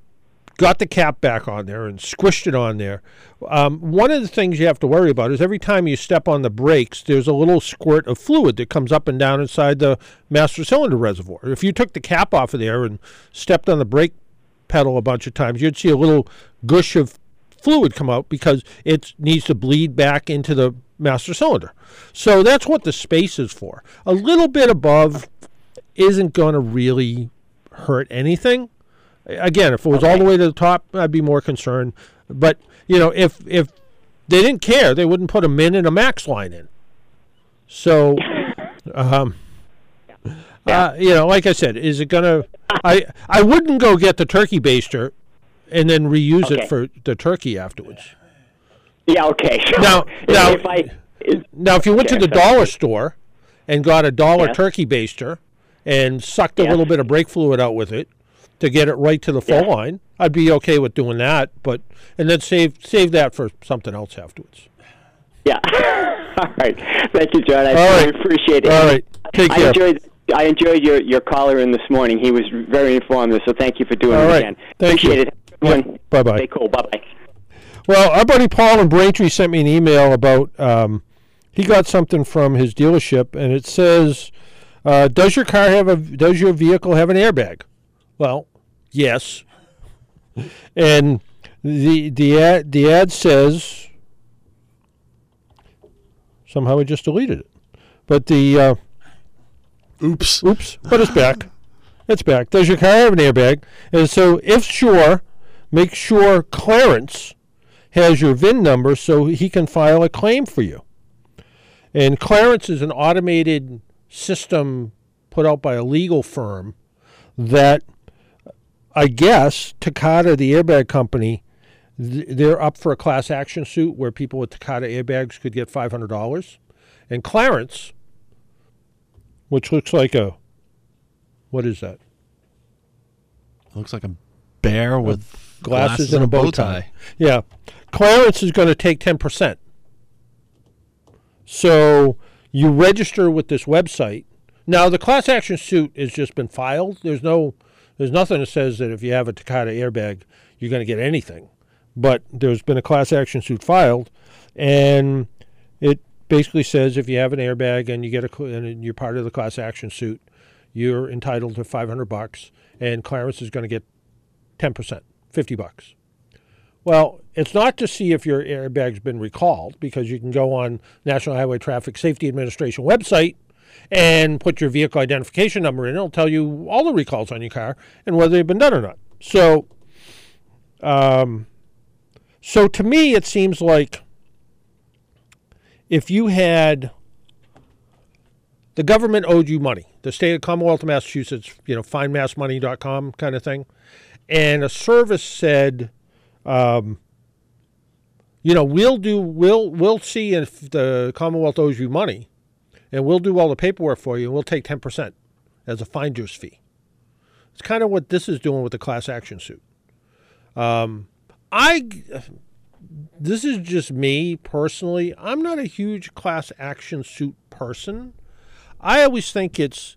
Speaker 1: got the cap back on there and squished it on there, um, one of the things you have to worry about is every time you step on the brakes, there's a little squirt of fluid that comes up and down inside the master cylinder reservoir. If you took the cap off of there and stepped on the brake pedal a bunch of times, you'd see a little gush of fluid come out because it needs to bleed back into the master cylinder. So that's what the space is for. A little bit above isn't going to really hurt anything. Again, if it was all the way to the top, I'd be more concerned. But you know, if if they didn't care, they wouldn't put a min and a max line in. So, [laughs] um, uh, you know, like I said, is it gonna? I I wouldn't go get the turkey baster and then reuse
Speaker 11: Okay.
Speaker 1: it for the turkey afterwards.
Speaker 11: Yeah, okay. [laughs] So
Speaker 1: Now,
Speaker 11: if,
Speaker 1: now,
Speaker 11: if I
Speaker 1: now, if you went
Speaker 11: Okay,
Speaker 1: to the
Speaker 11: sorry.
Speaker 1: dollar store and got a dollar turkey baster and sucked a little bit of brake fluid out with it to get it right to the full
Speaker 11: Yeah.
Speaker 1: line, I'd be okay with doing that. But and then save save that for something else afterwards.
Speaker 11: Yeah. [laughs] All right. Thank you, John. I
Speaker 1: All
Speaker 11: really
Speaker 1: right.
Speaker 11: appreciate it.
Speaker 1: All right. Take care.
Speaker 11: I enjoyed I enjoyed your, your caller in this morning. He was very informative, so thank you for doing
Speaker 1: All
Speaker 11: it
Speaker 1: right.
Speaker 11: again.
Speaker 1: Thank you.
Speaker 11: appreciate it.
Speaker 1: Yeah. Bye-bye.
Speaker 11: Stay cool. Bye bye.
Speaker 1: Well, our buddy Paul in Braintree sent me an email about um, he got something from his dealership, and it says, uh, "Does your car have a? Does your vehicle have an airbag?" Well, yes. And the the ad the ad says somehow we just deleted it, but the uh,
Speaker 2: oops
Speaker 1: oops, but it's back. It's back. Does your car have an airbag? And so, if sure, make sure Clarence has your VIN number so he can file a claim for you. And Clarence is an automated system put out by a legal firm that I guess Takata, the airbag company, they're up for a class action suit where people with Takata airbags could get $500. And Clarence, which looks like a, what is that?
Speaker 2: Looks like a bear with
Speaker 1: glasses, and a bow tie. Yeah. Clarence is going to take 10%. So you register with this website. Now the class action suit has just been filed. There's no there's nothing that says that if you have a Takata airbag you're going to get anything. But there's been a class action suit filed and it basically says if you have an airbag and you get a and you're part of the class action suit, you're entitled to 500 bucks and Clarence is going to get 10%, 50 bucks. Well, it's not to see if your airbag's been recalled because you can go on National Highway Traffic Safety Administration website and put your vehicle identification number in. It'll tell you all the recalls on your car and whether they've been done or not. So, um, so to me, it seems like if you had the government owed you money, the state of Commonwealth of Massachusetts, you know, findmassmoney.com kind of thing, and a service said, um, you know, we'll do, we'll, we'll see if the Commonwealth owes you money, and we'll do all the paperwork for you, and we'll take ten percent as a finder's fee. It's kind of what this is doing with the class action suit. Um, I, this is just me personally. I'm not a huge class action suit person. I always think it's,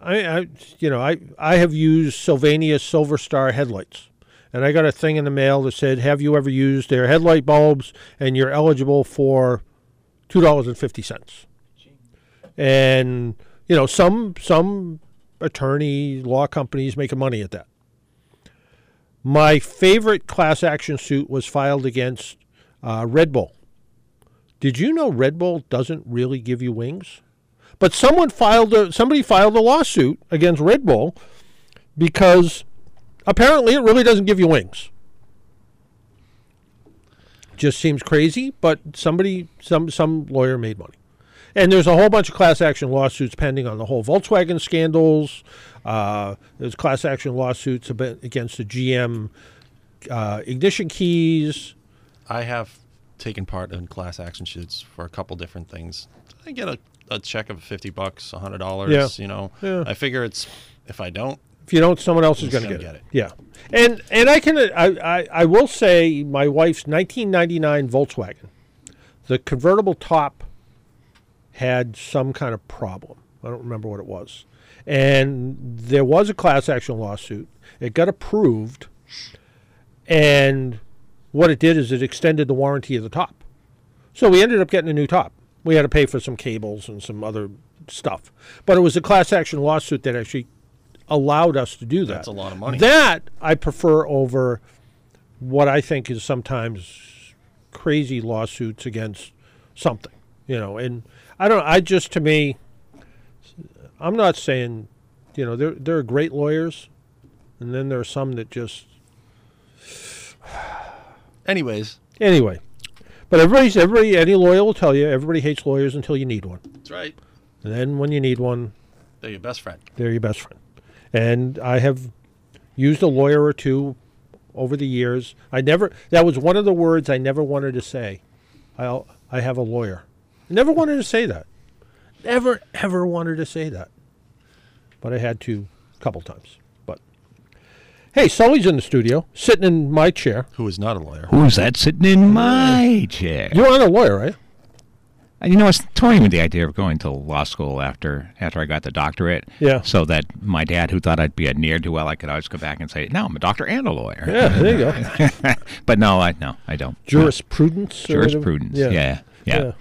Speaker 1: I, I you know, I I have used Sylvania Silver Star headlights, and I got a thing in the mail that said, "Have you ever used their headlight bulbs?" And you're eligible for two dollars and fifty cents. And you know, some some attorney law companies making money at that. My favorite class action suit was filed against uh, Red Bull. Did you know Red Bull doesn't really give you wings? But someone filed a somebody filed a lawsuit against Red Bull because apparently it really doesn't give you wings. Just seems crazy, but somebody some some lawyer made money. And there's a whole bunch of class action lawsuits pending on the whole Volkswagen scandals. Uh, there's class action lawsuits against the GM uh, ignition keys.
Speaker 2: I have taken part in class action suits for a couple different things. I get a, a check of fifty bucks, a hundred dollars.
Speaker 1: Yeah.
Speaker 2: You know,
Speaker 1: Yeah.
Speaker 2: I figure it's if I don't,
Speaker 1: If you don't, someone else is going to get,
Speaker 2: get
Speaker 1: it.
Speaker 2: it?
Speaker 1: Yeah, and and I can I, I I will say my wife's 1999 Volkswagen, the convertible top had some kind of problem. I don't remember what it was, and there was a class action lawsuit. It got approved, and what it did is it extended the warranty of the top. So we ended up getting a new top. We had to pay for some cables and some other stuff, but it was a class action lawsuit that actually allowed us to do that.
Speaker 2: That's a lot of money.
Speaker 1: That I prefer over what I think is sometimes crazy lawsuits against something, you know. And I don't. I just to me, I'm not saying, you know, there there are great lawyers, and then there are some that just
Speaker 2: anyways.
Speaker 1: anyway. But everybody's everybody any lawyer will tell you everybody hates lawyers until you need one,
Speaker 2: That's right.
Speaker 1: and then when you need one,
Speaker 2: They're your best friend.
Speaker 1: they're your best friend. And I have used a lawyer or two over the years. I never that was one of the words I never wanted to say. I I have a lawyer. Never wanted to say that. Never ever wanted to say that. But I had to a couple times. But hey, Sully's in the studio, sitting in my chair.
Speaker 2: Who is not a lawyer?
Speaker 12: Who's that sitting in my chair?
Speaker 1: You aren't a lawyer, right?
Speaker 12: Uh, You know, I was toying with the idea of going to law school after after I got the doctorate.
Speaker 1: Yeah.
Speaker 12: So that my dad, who thought I'd be a ne'er do well, I could always go back and say, "No, I'm a doctor and a lawyer."
Speaker 1: Yeah, there you go. [laughs]
Speaker 12: but no, I no, I don't.
Speaker 1: Jurisprudence. or?
Speaker 12: Jurisprudence.
Speaker 1: Yeah.
Speaker 12: Yeah. Yeah.
Speaker 1: Yeah.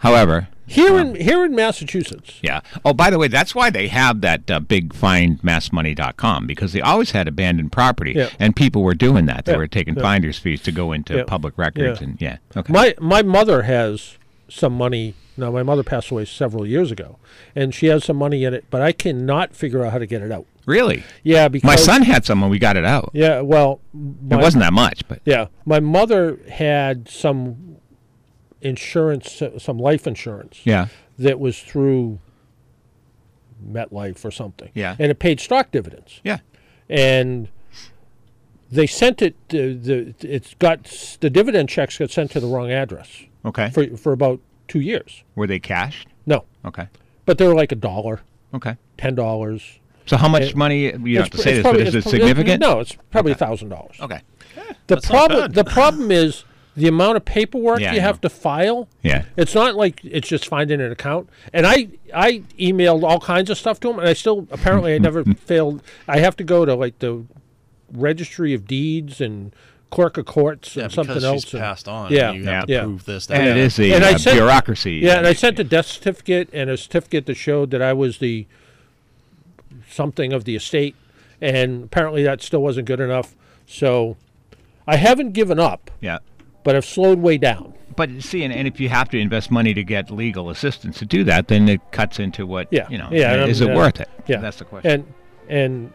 Speaker 12: However,
Speaker 1: Here in here in Massachusetts.
Speaker 12: yeah. Oh, by the way, that's why they have that uh, big findmassmoney.com because they always had abandoned property
Speaker 1: Yeah.
Speaker 12: and people were doing that. They
Speaker 1: Yeah.
Speaker 12: were taking
Speaker 1: Yeah.
Speaker 12: finder's fees to go into public records
Speaker 1: Yeah.
Speaker 12: and yeah. Okay.
Speaker 1: My my mother has some money. Now my mother passed away several years ago, and she has some money in it, but I cannot figure out how to get it out.
Speaker 12: really?
Speaker 1: Yeah, because
Speaker 12: My son had some when we got it out.
Speaker 1: Yeah, well,
Speaker 12: It wasn't that much, but
Speaker 1: Yeah, my mother had some insurance, some life insurance.
Speaker 12: Yeah.
Speaker 1: that was through MetLife or something.
Speaker 12: Yeah.
Speaker 1: and it paid stock dividends.
Speaker 12: Yeah.
Speaker 1: and they sent it. To the it's got the dividend checks got sent to the wrong address.
Speaker 12: Okay.
Speaker 1: for for about two years.
Speaker 12: were they cashed?
Speaker 1: No,
Speaker 12: Okay.
Speaker 1: but they were like a dollar,
Speaker 12: Okay.
Speaker 1: ten dollars.
Speaker 12: So how much
Speaker 1: It-
Speaker 12: money? You don't have to say this,
Speaker 1: probably-
Speaker 12: but is it significant?
Speaker 1: No, it's probably a thousand dollars.
Speaker 12: Okay.
Speaker 1: The
Speaker 2: That's
Speaker 1: problem the problem is the amount of paperwork
Speaker 12: Yeah,
Speaker 1: you have to file.
Speaker 12: Yeah.
Speaker 1: It's not like it's just finding an account. And I I emailed all kinds of stuff to them, and I still apparently I [laughs] never failed. I have to go to like the registry of deeds and clerk of courts
Speaker 2: Yeah,
Speaker 1: and something
Speaker 2: because
Speaker 1: else.
Speaker 2: she's
Speaker 1: and-
Speaker 2: passed on,
Speaker 1: Yeah,
Speaker 2: you have to
Speaker 1: yeah.
Speaker 2: prove this, that,
Speaker 12: And it
Speaker 2: and
Speaker 12: is
Speaker 2: that.
Speaker 12: a,
Speaker 1: And I
Speaker 12: uh,
Speaker 1: sent-
Speaker 12: bureaucracy.
Speaker 1: Yeah, and I sent a death certificate and a certificate that showed that I was the something of the estate, and apparently that still wasn't good enough. So I haven't given up.
Speaker 12: Yeah.
Speaker 1: But have slowed way down.
Speaker 12: But see, and, and if you have to invest money to get legal assistance to do that, then it cuts into what
Speaker 1: Yeah,
Speaker 12: you know.
Speaker 1: yeah.
Speaker 12: is
Speaker 1: I'm-
Speaker 12: it
Speaker 1: uh,
Speaker 12: worth it?
Speaker 1: Yeah,
Speaker 12: that's the question.
Speaker 1: And and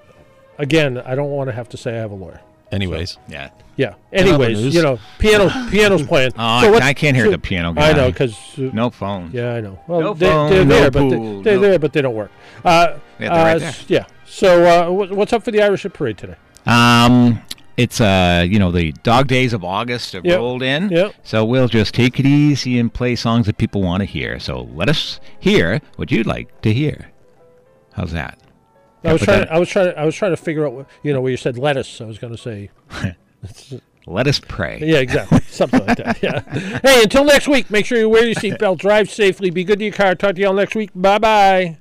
Speaker 1: again, I don't want to have to say I have a lawyer.
Speaker 2: Anyways.
Speaker 12: Yeah.
Speaker 1: Yeah. Anyways, you know, piano piano's [laughs] playing.
Speaker 12: Oh, I-
Speaker 1: So what-
Speaker 12: I can't hear
Speaker 1: so-
Speaker 12: the piano
Speaker 1: I know
Speaker 12: guy.
Speaker 1: because
Speaker 12: No phone.
Speaker 1: Yeah, I know. Well,
Speaker 12: No
Speaker 1: they,
Speaker 12: phone,
Speaker 1: they're
Speaker 12: no
Speaker 1: there, but
Speaker 12: pool,
Speaker 1: they, are
Speaker 12: no-
Speaker 1: there, but they don't work. Uh,
Speaker 12: Yeah, they're right
Speaker 1: uh,
Speaker 12: there.
Speaker 1: Yeah. So uh, what's up for the Irish Parade today?
Speaker 12: Um, it's uh, you know, the dog days of August have
Speaker 1: Yep.
Speaker 12: rolled in.
Speaker 1: Yep.
Speaker 12: So we'll just take it easy and play songs that people want to hear. So let us hear what you'd like to hear. How's that?
Speaker 1: I was trying.
Speaker 12: that-
Speaker 1: I was trying. To, I was trying to figure out. What, you know, where you said lettuce, I was going to say. [laughs]
Speaker 12: Let us pray.
Speaker 1: Yeah, exactly. [laughs] Something like that. Yeah. Hey, until next week, make sure you wear your seatbelt, drive safely, be good to your car. Talk to y'all next week. Bye bye.